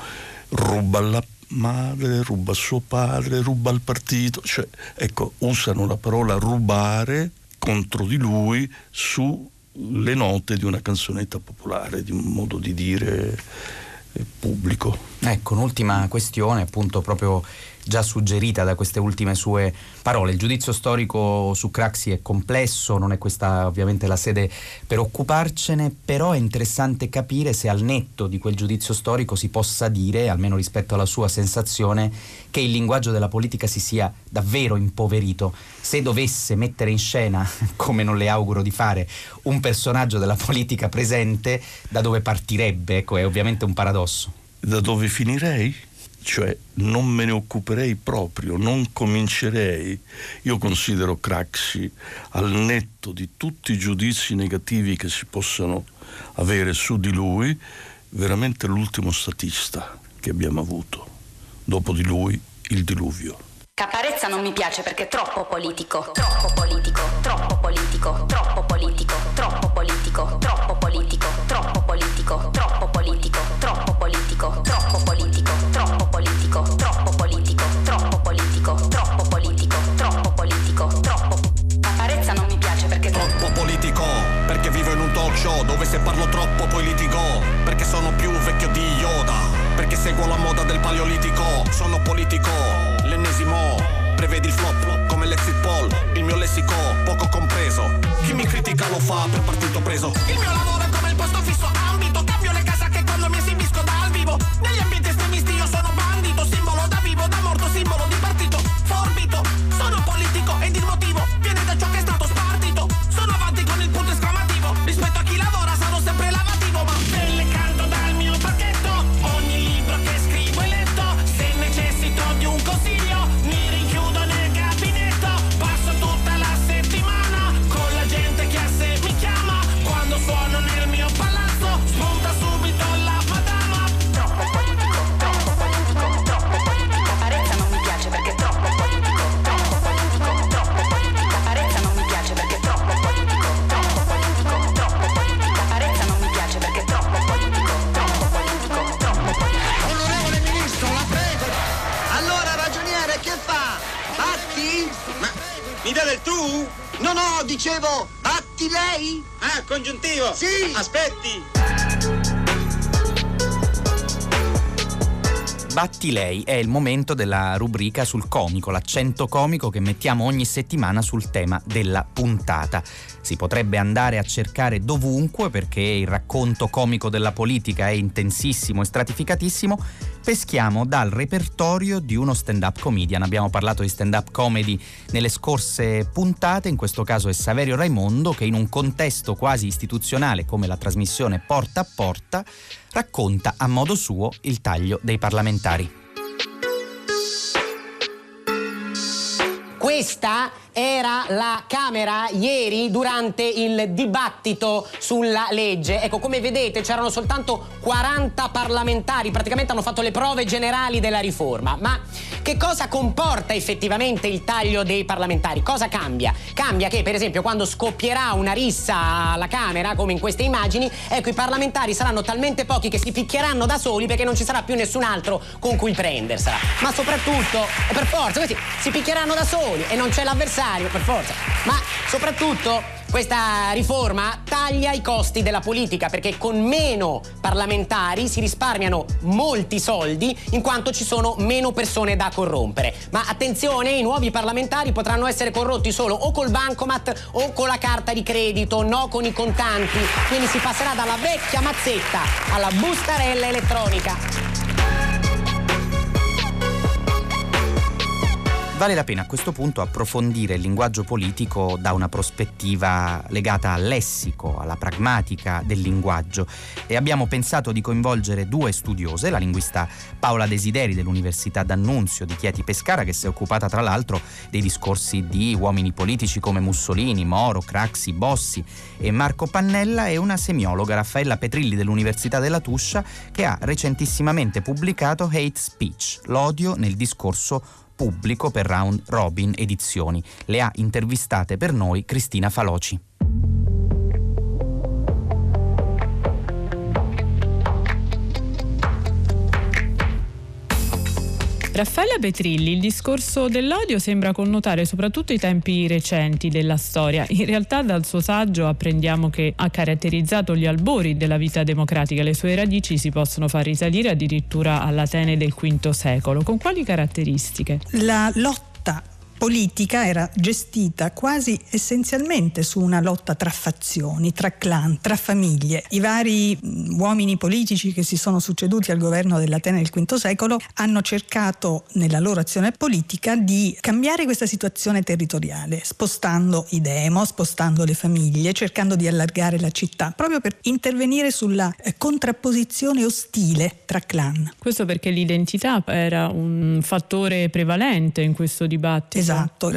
ruba la madre, ruba suo padre, ruba il partito, cioè ecco, usano la parola rubare contro di lui sulle note di una canzonetta popolare, di un modo di dire eh, pubblico. Ecco, un'ultima questione, appunto proprio già suggerita da queste ultime sue parole. Il giudizio storico su Craxi è complesso, non è questa ovviamente la sede per occuparcene, però è interessante capire se al netto di quel giudizio storico si possa dire, almeno rispetto alla sua sensazione, che il linguaggio della politica si sia davvero impoverito. Se dovesse mettere in scena, <laughs> come non le auguro di fare, un personaggio della politica presente, da dove partirebbe? Ecco, è ovviamente un paradosso. Da dove finirei? Cioè non me ne occuperei proprio, non comincerei. Io considero Craxi, al netto di tutti i giudizi negativi che si possano avere su di lui, veramente l'ultimo statista che abbiamo avuto. Dopo di lui il diluvio. Caparezza non mi piace perché è troppo politico, troppo politico, troppo politico, troppo dove se parlo troppo poi litigo, perché sono più vecchio di Yoda, perché seguo la moda del paleolitico, sono politico, l'ennesimo, prevedi il flop come l'exit poll, il mio lessico poco compreso, chi mi critica lo fa per partito preso, il mio lavoro è come il posto fisso ambito, cambio le casacche quando mi esibisco dal vivo, negli ambienti congiuntivo? Sì! Aspetti! Batti lei è il momento della rubrica sul comico, l'accento comico che mettiamo ogni settimana sul tema della puntata. Si potrebbe andare a cercare dovunque perché il racconto comico della politica è intensissimo e stratificatissimo. Peschiamo dal repertorio di uno stand-up comedian. Abbiamo parlato di stand-up comedy nelle scorse puntate, in questo caso è Saverio Raimondo che in un contesto quasi istituzionale come la trasmissione Porta a Porta racconta a modo suo il taglio dei parlamentari. Questa era la Camera ieri durante il dibattito sulla legge. Ecco, come vedete c'erano soltanto 40 parlamentari, praticamente hanno fatto le prove generali della riforma. Ma che cosa comporta effettivamente il taglio dei parlamentari? Cosa cambia? Cambia che, per esempio, quando scoppierà una rissa alla Camera, come in queste immagini, ecco, i parlamentari saranno talmente pochi che si picchieranno da soli perché non ci sarà più nessun altro con cui prendersela. Ma soprattutto, per forza, questi si picchieranno da soli e non c'è l'avversario, per forza. Ma soprattutto questa riforma taglia i costi della politica perché con meno parlamentari si risparmiano molti soldi in quanto ci sono meno persone da corrompere. Ma attenzione, i nuovi parlamentari potranno essere corrotti solo o col bancomat o con la carta di credito, no con i contanti. Quindi si passerà dalla vecchia mazzetta alla bustarella elettronica. Vale la pena a questo punto approfondire il linguaggio politico da una prospettiva legata al lessico, alla pragmatica del linguaggio. E abbiamo pensato di coinvolgere due studiose, la linguista Paola Desideri dell'Università d'Annunzio di Chieti Pescara che si è occupata tra l'altro dei discorsi di uomini politici come Mussolini, Moro, Craxi, Bossi e Marco Pannella e una semiologa Raffaella Petrilli dell'Università della Tuscia che ha recentissimamente pubblicato Hate Speech, l'odio nel discorso pubblico per Round Robin Edizioni. Le ha intervistate per noi Cristina Faloci. Raffaella Petrilli, il discorso dell'odio sembra connotare soprattutto i tempi recenti della storia. In realtà dal suo saggio apprendiamo che ha caratterizzato gli albori della vita democratica. Le sue radici si possono far risalire addirittura all'Atene del V secolo. Con quali caratteristiche? La lotta politica era gestita quasi essenzialmente su una lotta tra fazioni, tra clan, tra famiglie. I vari mm, uomini politici che si sono succeduti al governo dell'Atene del V secolo hanno cercato nella loro azione politica di cambiare questa situazione territoriale, spostando i demo, spostando le famiglie, cercando di allargare la città, proprio per intervenire sulla eh, contrapposizione ostile tra clan. Questo perché l'identità era un fattore prevalente in questo dibattito. Esatto,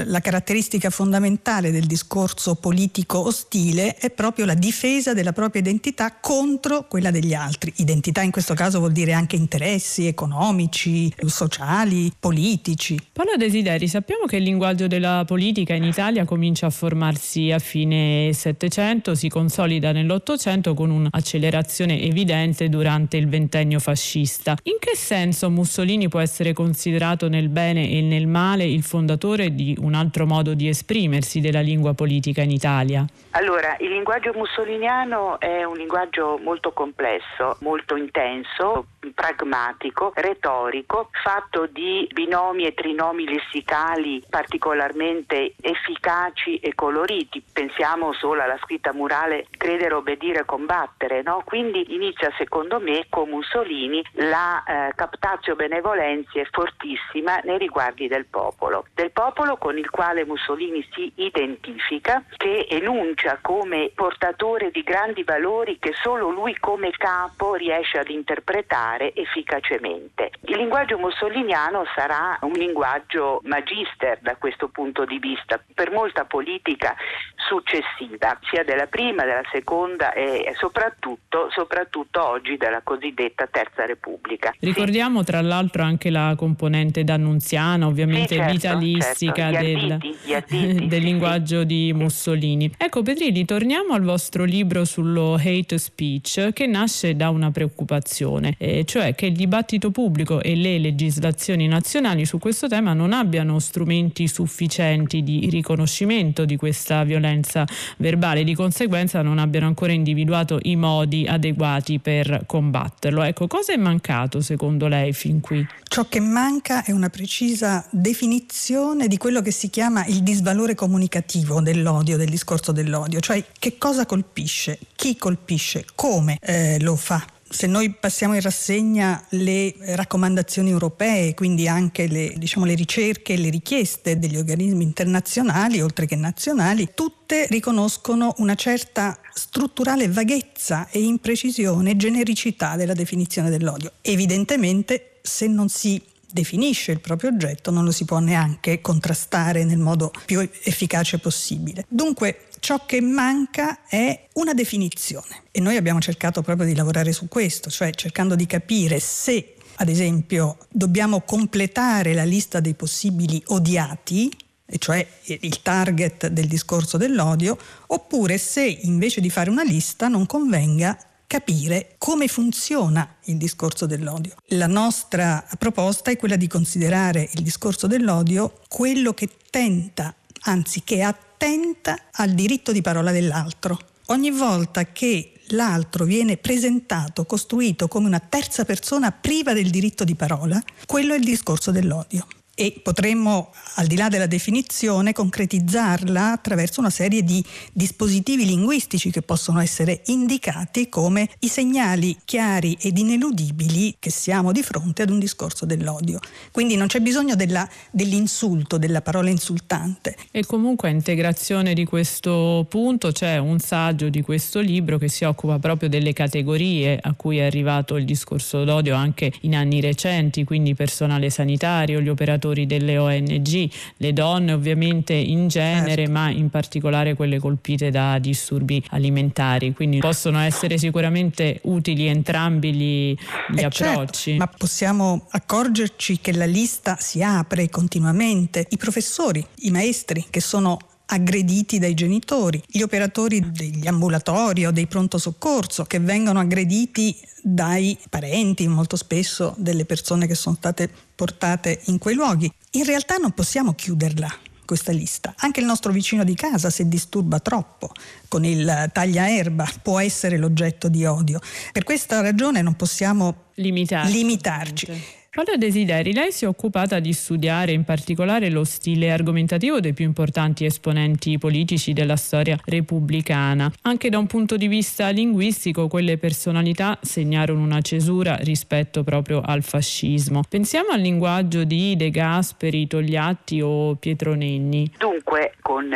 la caratteristica fondamentale del discorso politico ostile è proprio la difesa della propria identità contro quella degli altri. Identità in questo caso vuol dire anche interessi economici, sociali, politici. Paolo Desideri, sappiamo che il linguaggio della politica in Italia comincia a formarsi a fine Settecento, si consolida nell'Ottocento con un'accelerazione evidente durante il ventennio fascista. In che senso Mussolini può essere considerato nel bene e nel male il fondatore di un altro modo di esprimersi della lingua politica in Italia? Allora, il linguaggio mussoliniano è un linguaggio molto complesso, molto intenso, pragmatico, retorico, fatto di binomi e trinomi lessicali particolarmente efficaci e coloriti. Pensiamo solo alla scritta murale credere, obbedire, combattere, no? Quindi inizia secondo me con Mussolini la eh, captatio benevolenzie fortissima nei riguardi del popolo, del popolo con il quale Mussolini si identifica, che enuncia come portatore di grandi valori che solo lui come capo riesce ad interpretare efficacemente. Il linguaggio mussoliniano sarà un linguaggio magister da questo punto di vista per molta politica successiva, sia della prima, della seconda e soprattutto, soprattutto oggi della cosiddetta Terza Repubblica. Ricordiamo tra l'altro anche la componente d'annunziana, ovviamente sì, certo, vitalistica certo. del, additi, additi, <laughs> del sì, linguaggio di Mussolini. Ecco Petrini, torniamo al vostro libro sullo hate speech che nasce da una preoccupazione, eh, cioè che il dibattito pubblico e le legislazioni nazionali su questo tema non abbiano strumenti sufficienti di riconoscimento di questa violenza verbale, di conseguenza non abbiano ancora individuato i modi adeguati per combatterlo. Ecco, cosa è mancato secondo lei fin qui? Ciò che manca è una precisa definizione di quello che si chiama il disvalore comunicativo dell'odio, del discorso dell'odio, cioè che cosa colpisce, chi colpisce, come eh, lo fa se noi passiamo in rassegna le raccomandazioni europee, quindi anche le, diciamo, le ricerche e le richieste degli organismi internazionali, oltre che nazionali, tutte riconoscono una certa strutturale vaghezza e imprecisione, genericità della definizione dell'odio. Evidentemente se non si definisce il proprio oggetto non lo si può neanche contrastare nel modo più efficace possibile. Dunque ciò che manca è una definizione e noi abbiamo cercato proprio di lavorare su questo, cioè cercando di capire se ad esempio dobbiamo completare la lista dei possibili odiati e cioè il target del discorso dell'odio, oppure se invece di fare una lista non convenga capire come funziona il discorso dell'odio. La nostra proposta è quella di considerare il discorso dell'odio quello che tenta, anzi che attenta al diritto di parola dell'altro. Ogni volta che l'altro viene presentato, costruito come una terza persona priva del diritto di parola, quello è il discorso dell'odio e potremmo, al di là della definizione, concretizzarla attraverso una serie di dispositivi linguistici che possono essere indicati come i segnali chiari ed ineludibili che siamo di fronte ad un discorso dell'odio. Quindi non c'è bisogno della, dell'insulto, della parola insultante. E comunque a integrazione di questo punto c'è un saggio di questo libro che si occupa proprio delle categorie a cui è arrivato il discorso d'odio anche in anni recenti, quindi personale sanitario, gli operatori delle ONG, le donne ovviamente in genere, certo. ma in particolare quelle colpite da disturbi alimentari. Quindi possono essere sicuramente utili entrambi gli, gli eh approcci. Certo, ma possiamo accorgerci che la lista si apre continuamente. I professori, i maestri che sono aggrediti dai genitori, gli operatori degli ambulatori o dei pronto soccorso che vengono aggrediti dai parenti, molto spesso delle persone che sono state portate in quei luoghi. In realtà non possiamo chiuderla questa lista. Anche il nostro vicino di casa, se disturba troppo con il tagliaerba, può essere l'oggetto di odio. Per questa ragione non possiamo limitarci. limitarci. Paola Desideri, lei si è occupata di studiare in particolare lo stile argomentativo dei più importanti esponenti politici della storia repubblicana. Anche da un punto di vista linguistico, quelle personalità segnarono una cesura rispetto proprio al fascismo. Pensiamo al linguaggio di De Gasperi, Togliatti o Pietro Nenni. Dunque, con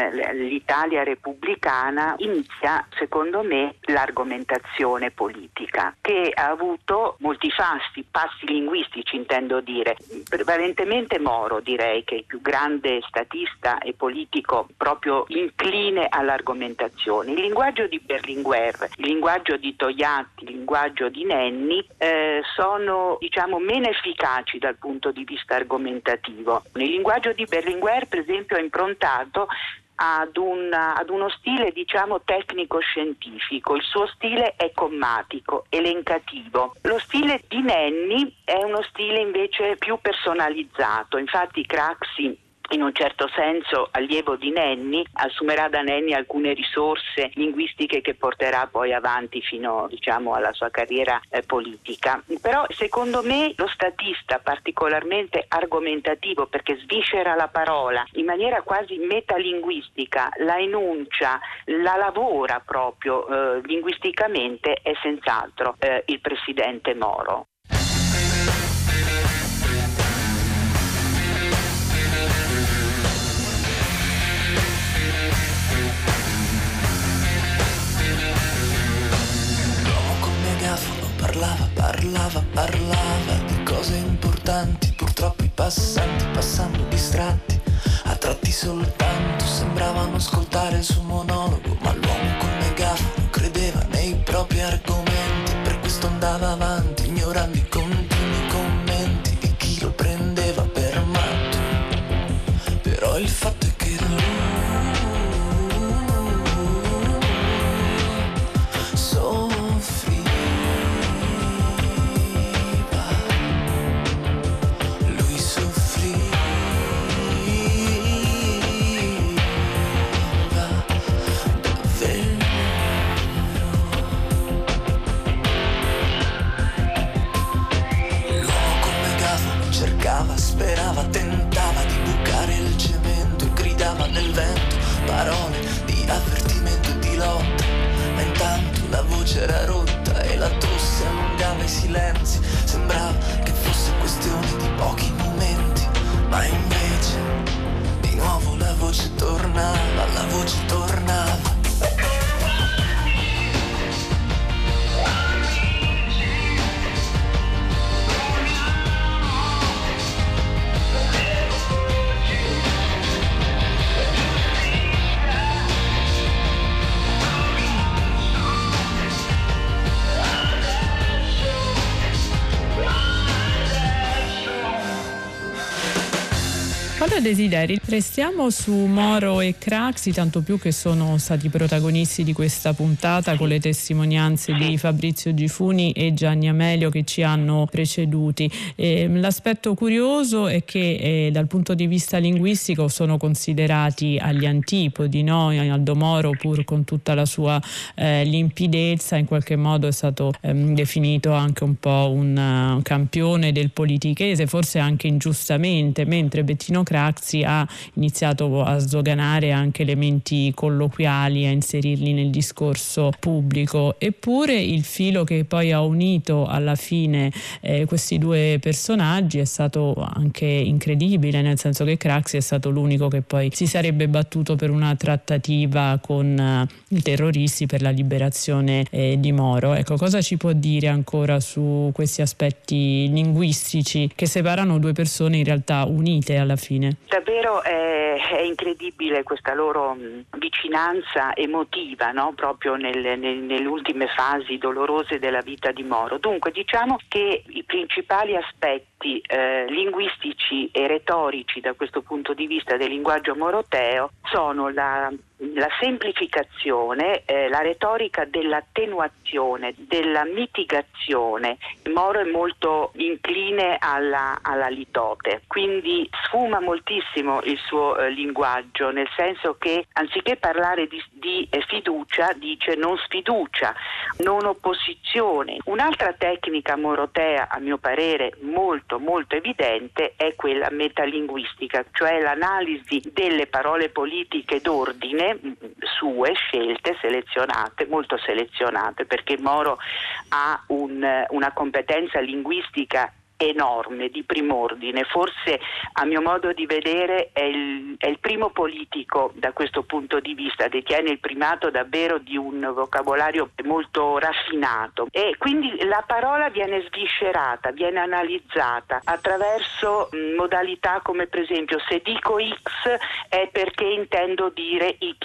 l'Italia repubblicana inizia, secondo me, l'argomentazione politica, che ha avuto molti fasti, passi linguistici intendo dire. Prevalentemente Moro direi che è il più grande statista e politico proprio incline all'argomentazione. Il linguaggio di Berlinguer, il linguaggio di Togliatti, il linguaggio di Nenni eh, sono diciamo meno efficaci dal punto di vista argomentativo. Il linguaggio di Berlinguer per esempio è improntato ad, un, ad, uno stile diciamo tecnico-scientifico, il suo stile è commatico, elencativo. Lo stile di Nenni è uno stile invece più personalizzato, infatti Craxi in un certo senso allievo di Nenni, assumerà da Nenni alcune risorse linguistiche che porterà poi avanti fino diciamo, alla sua carriera eh, politica. Però secondo me lo statista particolarmente argomentativo perché sviscera la parola in maniera quasi metalinguistica, la enuncia, la lavora proprio eh, linguisticamente è senz'altro eh, il presidente Moro. Passanti passando distratti, a tratti soltanto sembravano ascoltare il suo monologo, ma l'uomo col megafono credeva nei propri argomenti, Desideri, restiamo su Moro e Craxi, tanto più che sono stati protagonisti di questa puntata con le testimonianze di Fabrizio Gifuni e Gianni Amelio che ci hanno preceduti. Eh, l'aspetto curioso è che eh, dal punto di vista linguistico sono considerati agli antipodi, no? Aldo Moro pur con tutta la sua eh, limpidezza in qualche modo è stato ehm, definito anche un po' un uh, campione del politichese, forse anche ingiustamente, mentre Bettino Craxi ha iniziato a sdoganare anche elementi colloquiali, a inserirli nel discorso pubblico. Eppure il filo che poi ha unito alla fine eh, questi due personaggi è stato anche incredibile, nel senso che Craxi è stato l'unico che poi si sarebbe battuto per una trattativa con uh, i terroristi per la liberazione eh, di Moro. Ecco, cosa ci può dire ancora su questi aspetti linguistici che separano due persone in realtà unite alla fine? Davvero è, è incredibile questa loro mh, vicinanza emotiva, no? proprio nel, nel, nelle ultime fasi dolorose della vita di Moro. Dunque diciamo che i principali aspetti eh, linguistici e retorici da questo punto di vista del linguaggio moroteo sono la la semplificazione, eh, la retorica dell'attenuazione, della mitigazione. Moro è molto incline alla, alla litote, quindi sfuma moltissimo il suo eh, linguaggio, nel senso che anziché parlare di, di eh, fiducia dice non sfiducia, non opposizione. Un'altra tecnica morotea, a mio parere molto molto evidente, è quella metalinguistica, cioè l'analisi delle parole politiche d'ordine sue scelte selezionate, molto selezionate, perché Moro ha un, una competenza linguistica enorme, di prim'ordine, forse a mio modo di vedere è il, è il, primo politico da questo punto di vista, detiene il primato davvero di un vocabolario molto raffinato. E quindi la parola viene sviscerata, viene analizzata attraverso mh, modalità come per esempio se dico X è perché intendo dire Y,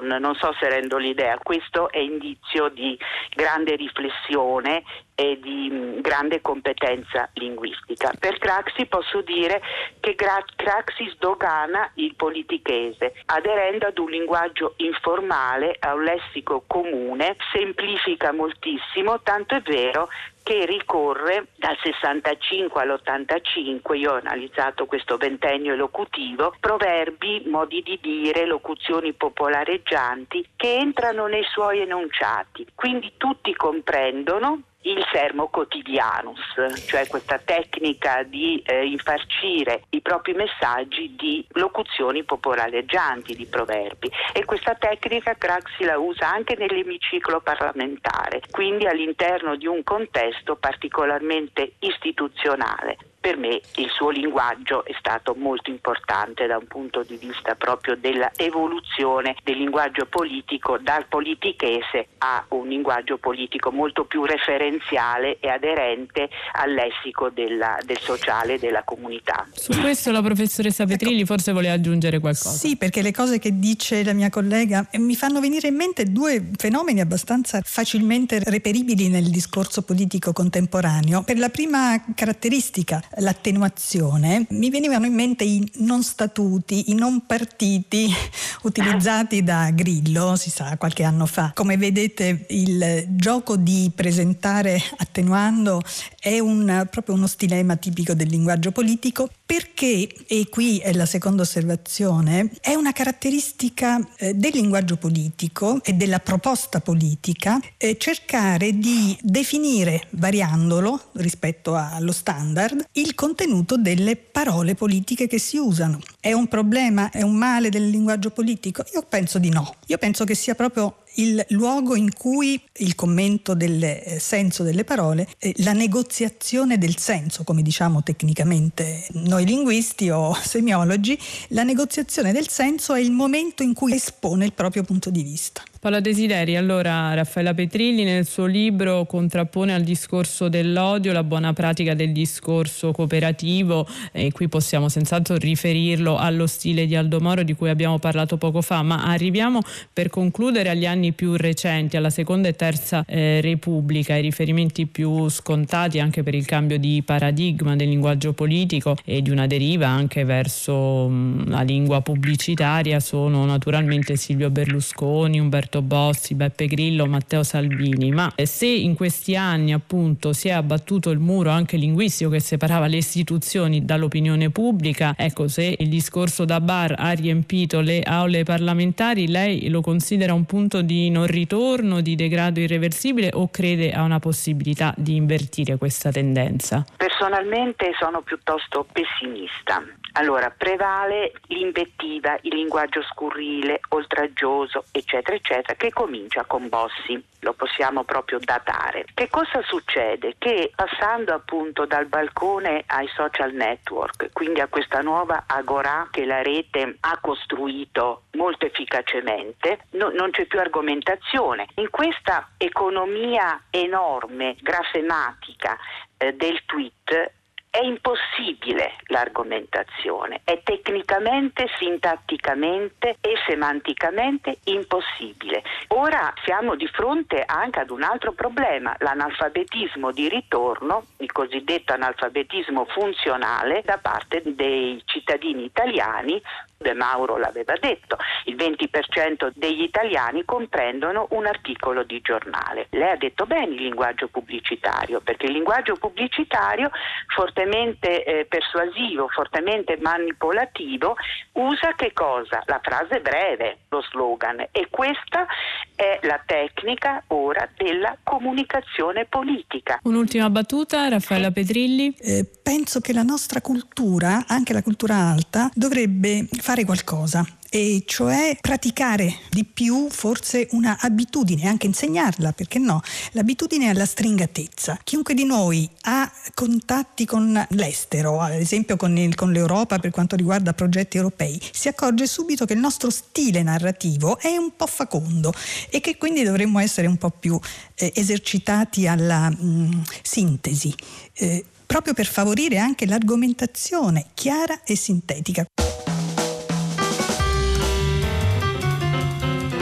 non so se rendo l'idea, questo è indizio di grande riflessione e di mh, grande competenza linguistica. Per Craxi posso dire che Craxi sdogana il politichese, aderendo ad un linguaggio informale, a un lessico comune, semplifica moltissimo, tanto è vero che ricorre dal 65 all'85, io ho analizzato questo ventennio elocutivo, proverbi, modi di dire, locuzioni popolareggianti che entrano nei suoi enunciati. Quindi tutti comprendono il sermo quotidianus, cioè questa tecnica di eh, infarcire i propri messaggi di locuzioni popolareggianti, di proverbi. E questa tecnica Craxi la usa anche nell'emiciclo parlamentare, quindi all'interno di un contesto particolarmente istituzionale per me il suo linguaggio è stato molto importante da un punto di vista proprio dell'evoluzione del linguaggio politico dal politichese a un linguaggio politico molto più referenziale e aderente al lessico della, del sociale e della comunità. Su questo la professoressa Petrilli forse voleva aggiungere qualcosa. Sì, perché le cose che dice la mia collega eh, mi fanno venire in mente due fenomeni abbastanza facilmente reperibili nel discorso politico contemporaneo. Per la prima caratteristica, l'attenuazione, mi venivano in mente i non statuti, i non partiti <laughs> utilizzati da Grillo, si sa, qualche anno fa. Come vedete il gioco di presentare attenuando è un, proprio uno stilema tipico del linguaggio politico perché, e qui è la seconda osservazione, è una caratteristica eh, del linguaggio politico e della proposta politica eh, cercare di definire, variandolo rispetto allo standard, il contenuto delle parole politiche che si usano. È un problema, è un male del linguaggio politico? Io penso di no. Io penso che sia proprio il luogo in cui il commento del eh, senso delle parole, eh, la negoziazione del senso, come diciamo tecnicamente noi linguisti o <laughs> semiologi, la negoziazione del senso è il momento in cui espone il proprio punto di vista. Paola Desideri, allora Raffaella Petrilli nel suo libro contrappone al discorso dell'odio la buona pratica del discorso cooperativo e qui possiamo senz'altro riferirlo allo stile di Aldo Moro di cui abbiamo parlato poco fa, ma arriviamo per concludere agli anni più recenti, alla seconda e terza eh, Repubblica, i riferimenti più scontati anche per il cambio di paradigma del linguaggio politico e di una deriva anche verso mh, la lingua pubblicitaria. Sono naturalmente Silvio Berlusconi, Umberto Roberto Bossi, Beppe Grillo, Matteo Salvini, ma se in questi anni appunto si è abbattuto il muro anche linguistico che separava le istituzioni dall'opinione pubblica, ecco se il discorso da bar ha riempito le aule parlamentari, lei lo considera un punto di non ritorno, di degrado irreversibile o crede a una possibilità di invertire questa tendenza? Personalmente sono piuttosto pessimista. Allora, prevale l'invettiva, il linguaggio scurrile, oltraggioso, eccetera, eccetera, che comincia con Bossi, lo possiamo proprio datare. Che cosa succede? Che passando appunto dal balcone ai social network, quindi a questa nuova agora che la rete ha costruito molto efficacemente, no, non c'è più argomentazione. In questa economia enorme, grafematica eh, del tweet, è impossibile l'argomentazione. È tecnicamente, sintatticamente e semanticamente impossibile. Ora siamo di fronte anche ad un altro problema, l'analfabetismo di ritorno, il cosiddetto analfabetismo funzionale da parte dei cittadini italiani De Mauro l'aveva detto, il 20% degli italiani comprendono un articolo di giornale. Lei ha detto bene il linguaggio pubblicitario, perché il linguaggio pubblicitario fortemente eh, persuasivo, fortemente manipolativo, usa che cosa? La frase breve, lo slogan e questa è la tecnica ora della comunicazione politica. Un'ultima battuta, Raffaella Petrilli. Eh, penso che la nostra cultura, anche la cultura alta, dovrebbe fare qualcosa e cioè praticare di più forse una abitudine, anche insegnarla, perché no? L'abitudine alla stringatezza. Chiunque di noi ha contatti con l'estero, ad esempio con, il, con l'Europa per quanto riguarda progetti europei, si accorge subito che il nostro stile narrativo è un po' facondo e che quindi dovremmo essere un po' più eh, esercitati alla mh, mm, sintesi. Eh, proprio per favorire anche l'argomentazione chiara e sintetica.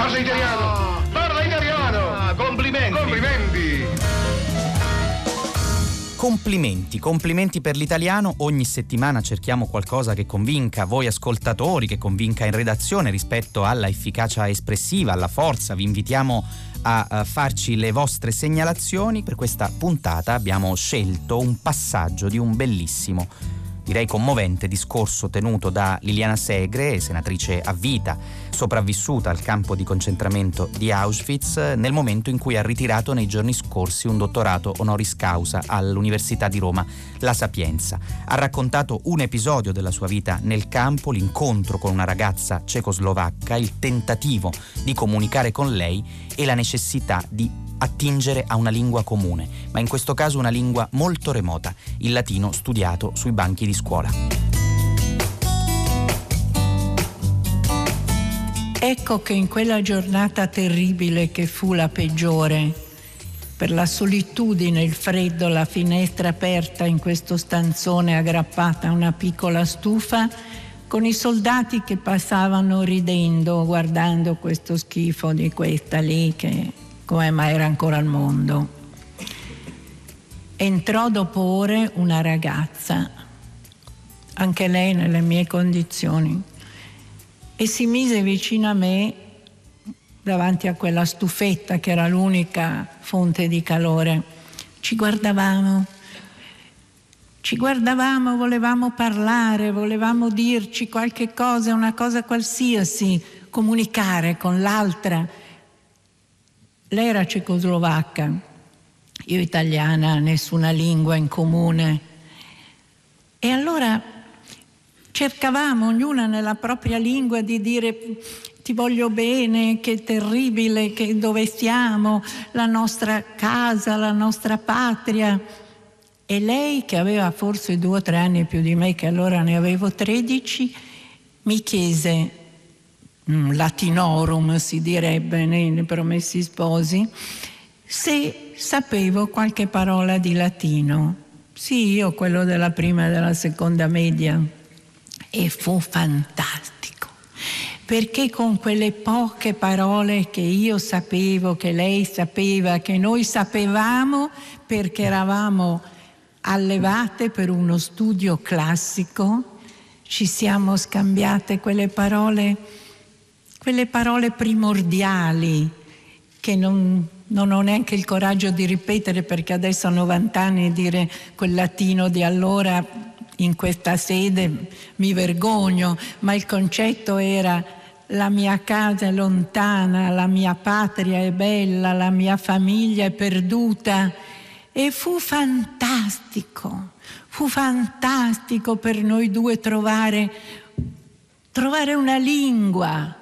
Parla italiano! Parla italiano! Ah, complimenti! Complimenti! Complimenti, complimenti per l'italiano. Ogni settimana cerchiamo qualcosa che convinca voi ascoltatori, che convinca in redazione rispetto alla efficacia espressiva, alla forza. Vi invitiamo a farci le vostre segnalazioni. Per questa puntata abbiamo scelto un passaggio di un bellissimo direi commovente discorso tenuto da Liliana Segre, senatrice a vita, sopravvissuta al campo di concentramento di Auschwitz, nel momento in cui ha ritirato nei giorni scorsi un dottorato honoris causa all'Università di Roma, La Sapienza. Ha raccontato un episodio della sua vita nel campo, l'incontro con una ragazza cecoslovacca, il tentativo di comunicare con lei e la necessità di attingere a una lingua comune, ma in questo caso una lingua molto remota, il latino studiato sui banchi di scuola. Ecco che in quella giornata terribile che fu la peggiore, per la solitudine, il freddo, la finestra aperta in questo stanzone aggrappata a una piccola stufa, con i soldati che passavano ridendo, guardando questo schifo di questa lì che come mai era ancora al mondo. Entrò dopo ore una ragazza, anche lei nelle mie condizioni, e si mise vicino a me davanti a quella stufetta che era l'unica fonte di calore. Ci guardavamo, ci guardavamo, volevamo parlare, volevamo dirci qualche cosa, una cosa qualsiasi, comunicare con l'altra lei era cecoslovacca, io italiana, nessuna lingua in comune. E allora cercavamo ognuna nella propria lingua di dire ti voglio bene, che terribile, che dove stiamo, la nostra casa, la nostra patria. E lei, che aveva forse due o tre anni più di me, che allora ne avevo tredici, mi chiese latinorum si direbbe nei promessi sposi, se sapevo qualche parola di latino. Sì, io quello della prima e della seconda media. E fu fantastico, perché con quelle poche parole che io sapevo, che lei sapeva, che noi sapevamo, perché eravamo allevate per uno studio classico, ci siamo scambiate quelle parole quelle parole primordiali che non, non ho neanche il coraggio di ripetere perché adesso ho 90 anni dire quel latino di allora in questa sede mi vergogno, ma il concetto era la mia casa è lontana, la mia patria è bella, la mia famiglia è perduta e fu fantastico, fu fantastico per noi due trovare, trovare una lingua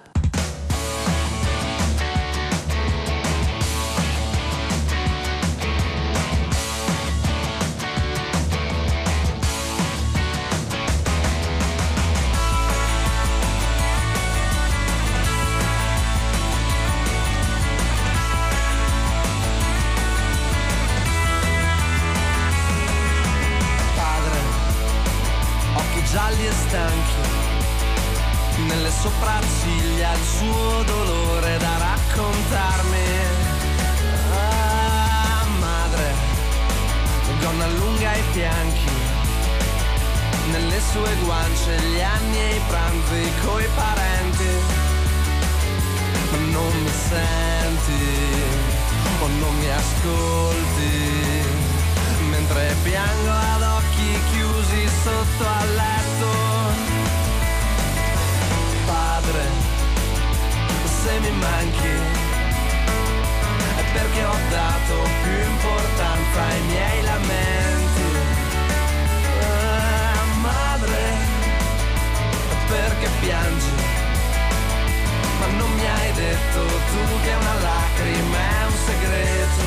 detto tu che una lacrima è un segreto.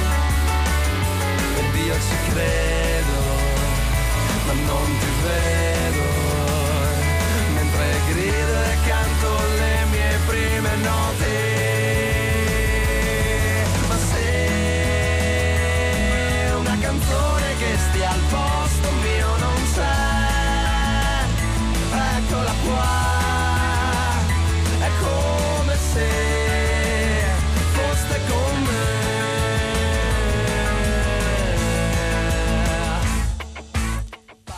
Ed io ci credo, ma non ti vedo, mentre grido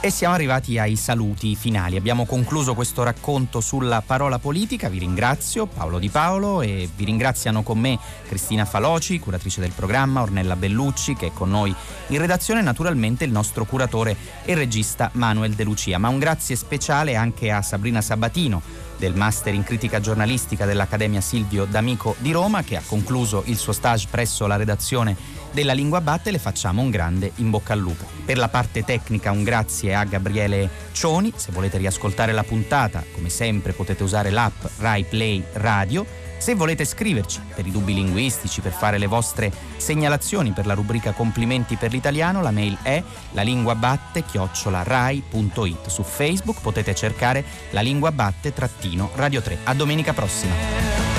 E siamo arrivati ai saluti finali. Abbiamo concluso questo racconto sulla parola politica. Vi ringrazio Paolo Di Paolo e vi ringraziano con me Cristina Faloci, curatrice del programma, Ornella Bellucci che è con noi in redazione e naturalmente il nostro curatore e regista Manuel De Lucia. Ma un grazie speciale anche a Sabrina Sabatino del Master in Critica Giornalistica dell'Accademia Silvio D'Amico di Roma che ha concluso il suo stage presso la redazione della Lingua Batte le facciamo un grande in bocca al lupo. Per la parte tecnica un grazie a Gabriele Cioni, se volete riascoltare la puntata come sempre potete usare l'app Rai Play Radio. Se volete scriverci per i dubbi linguistici, per fare le vostre segnalazioni per la rubrica Complimenti per l'italiano, la mail è lalinguabatte-rai.it. Su Facebook potete cercare la lingua batte-radio 3. A domenica prossima!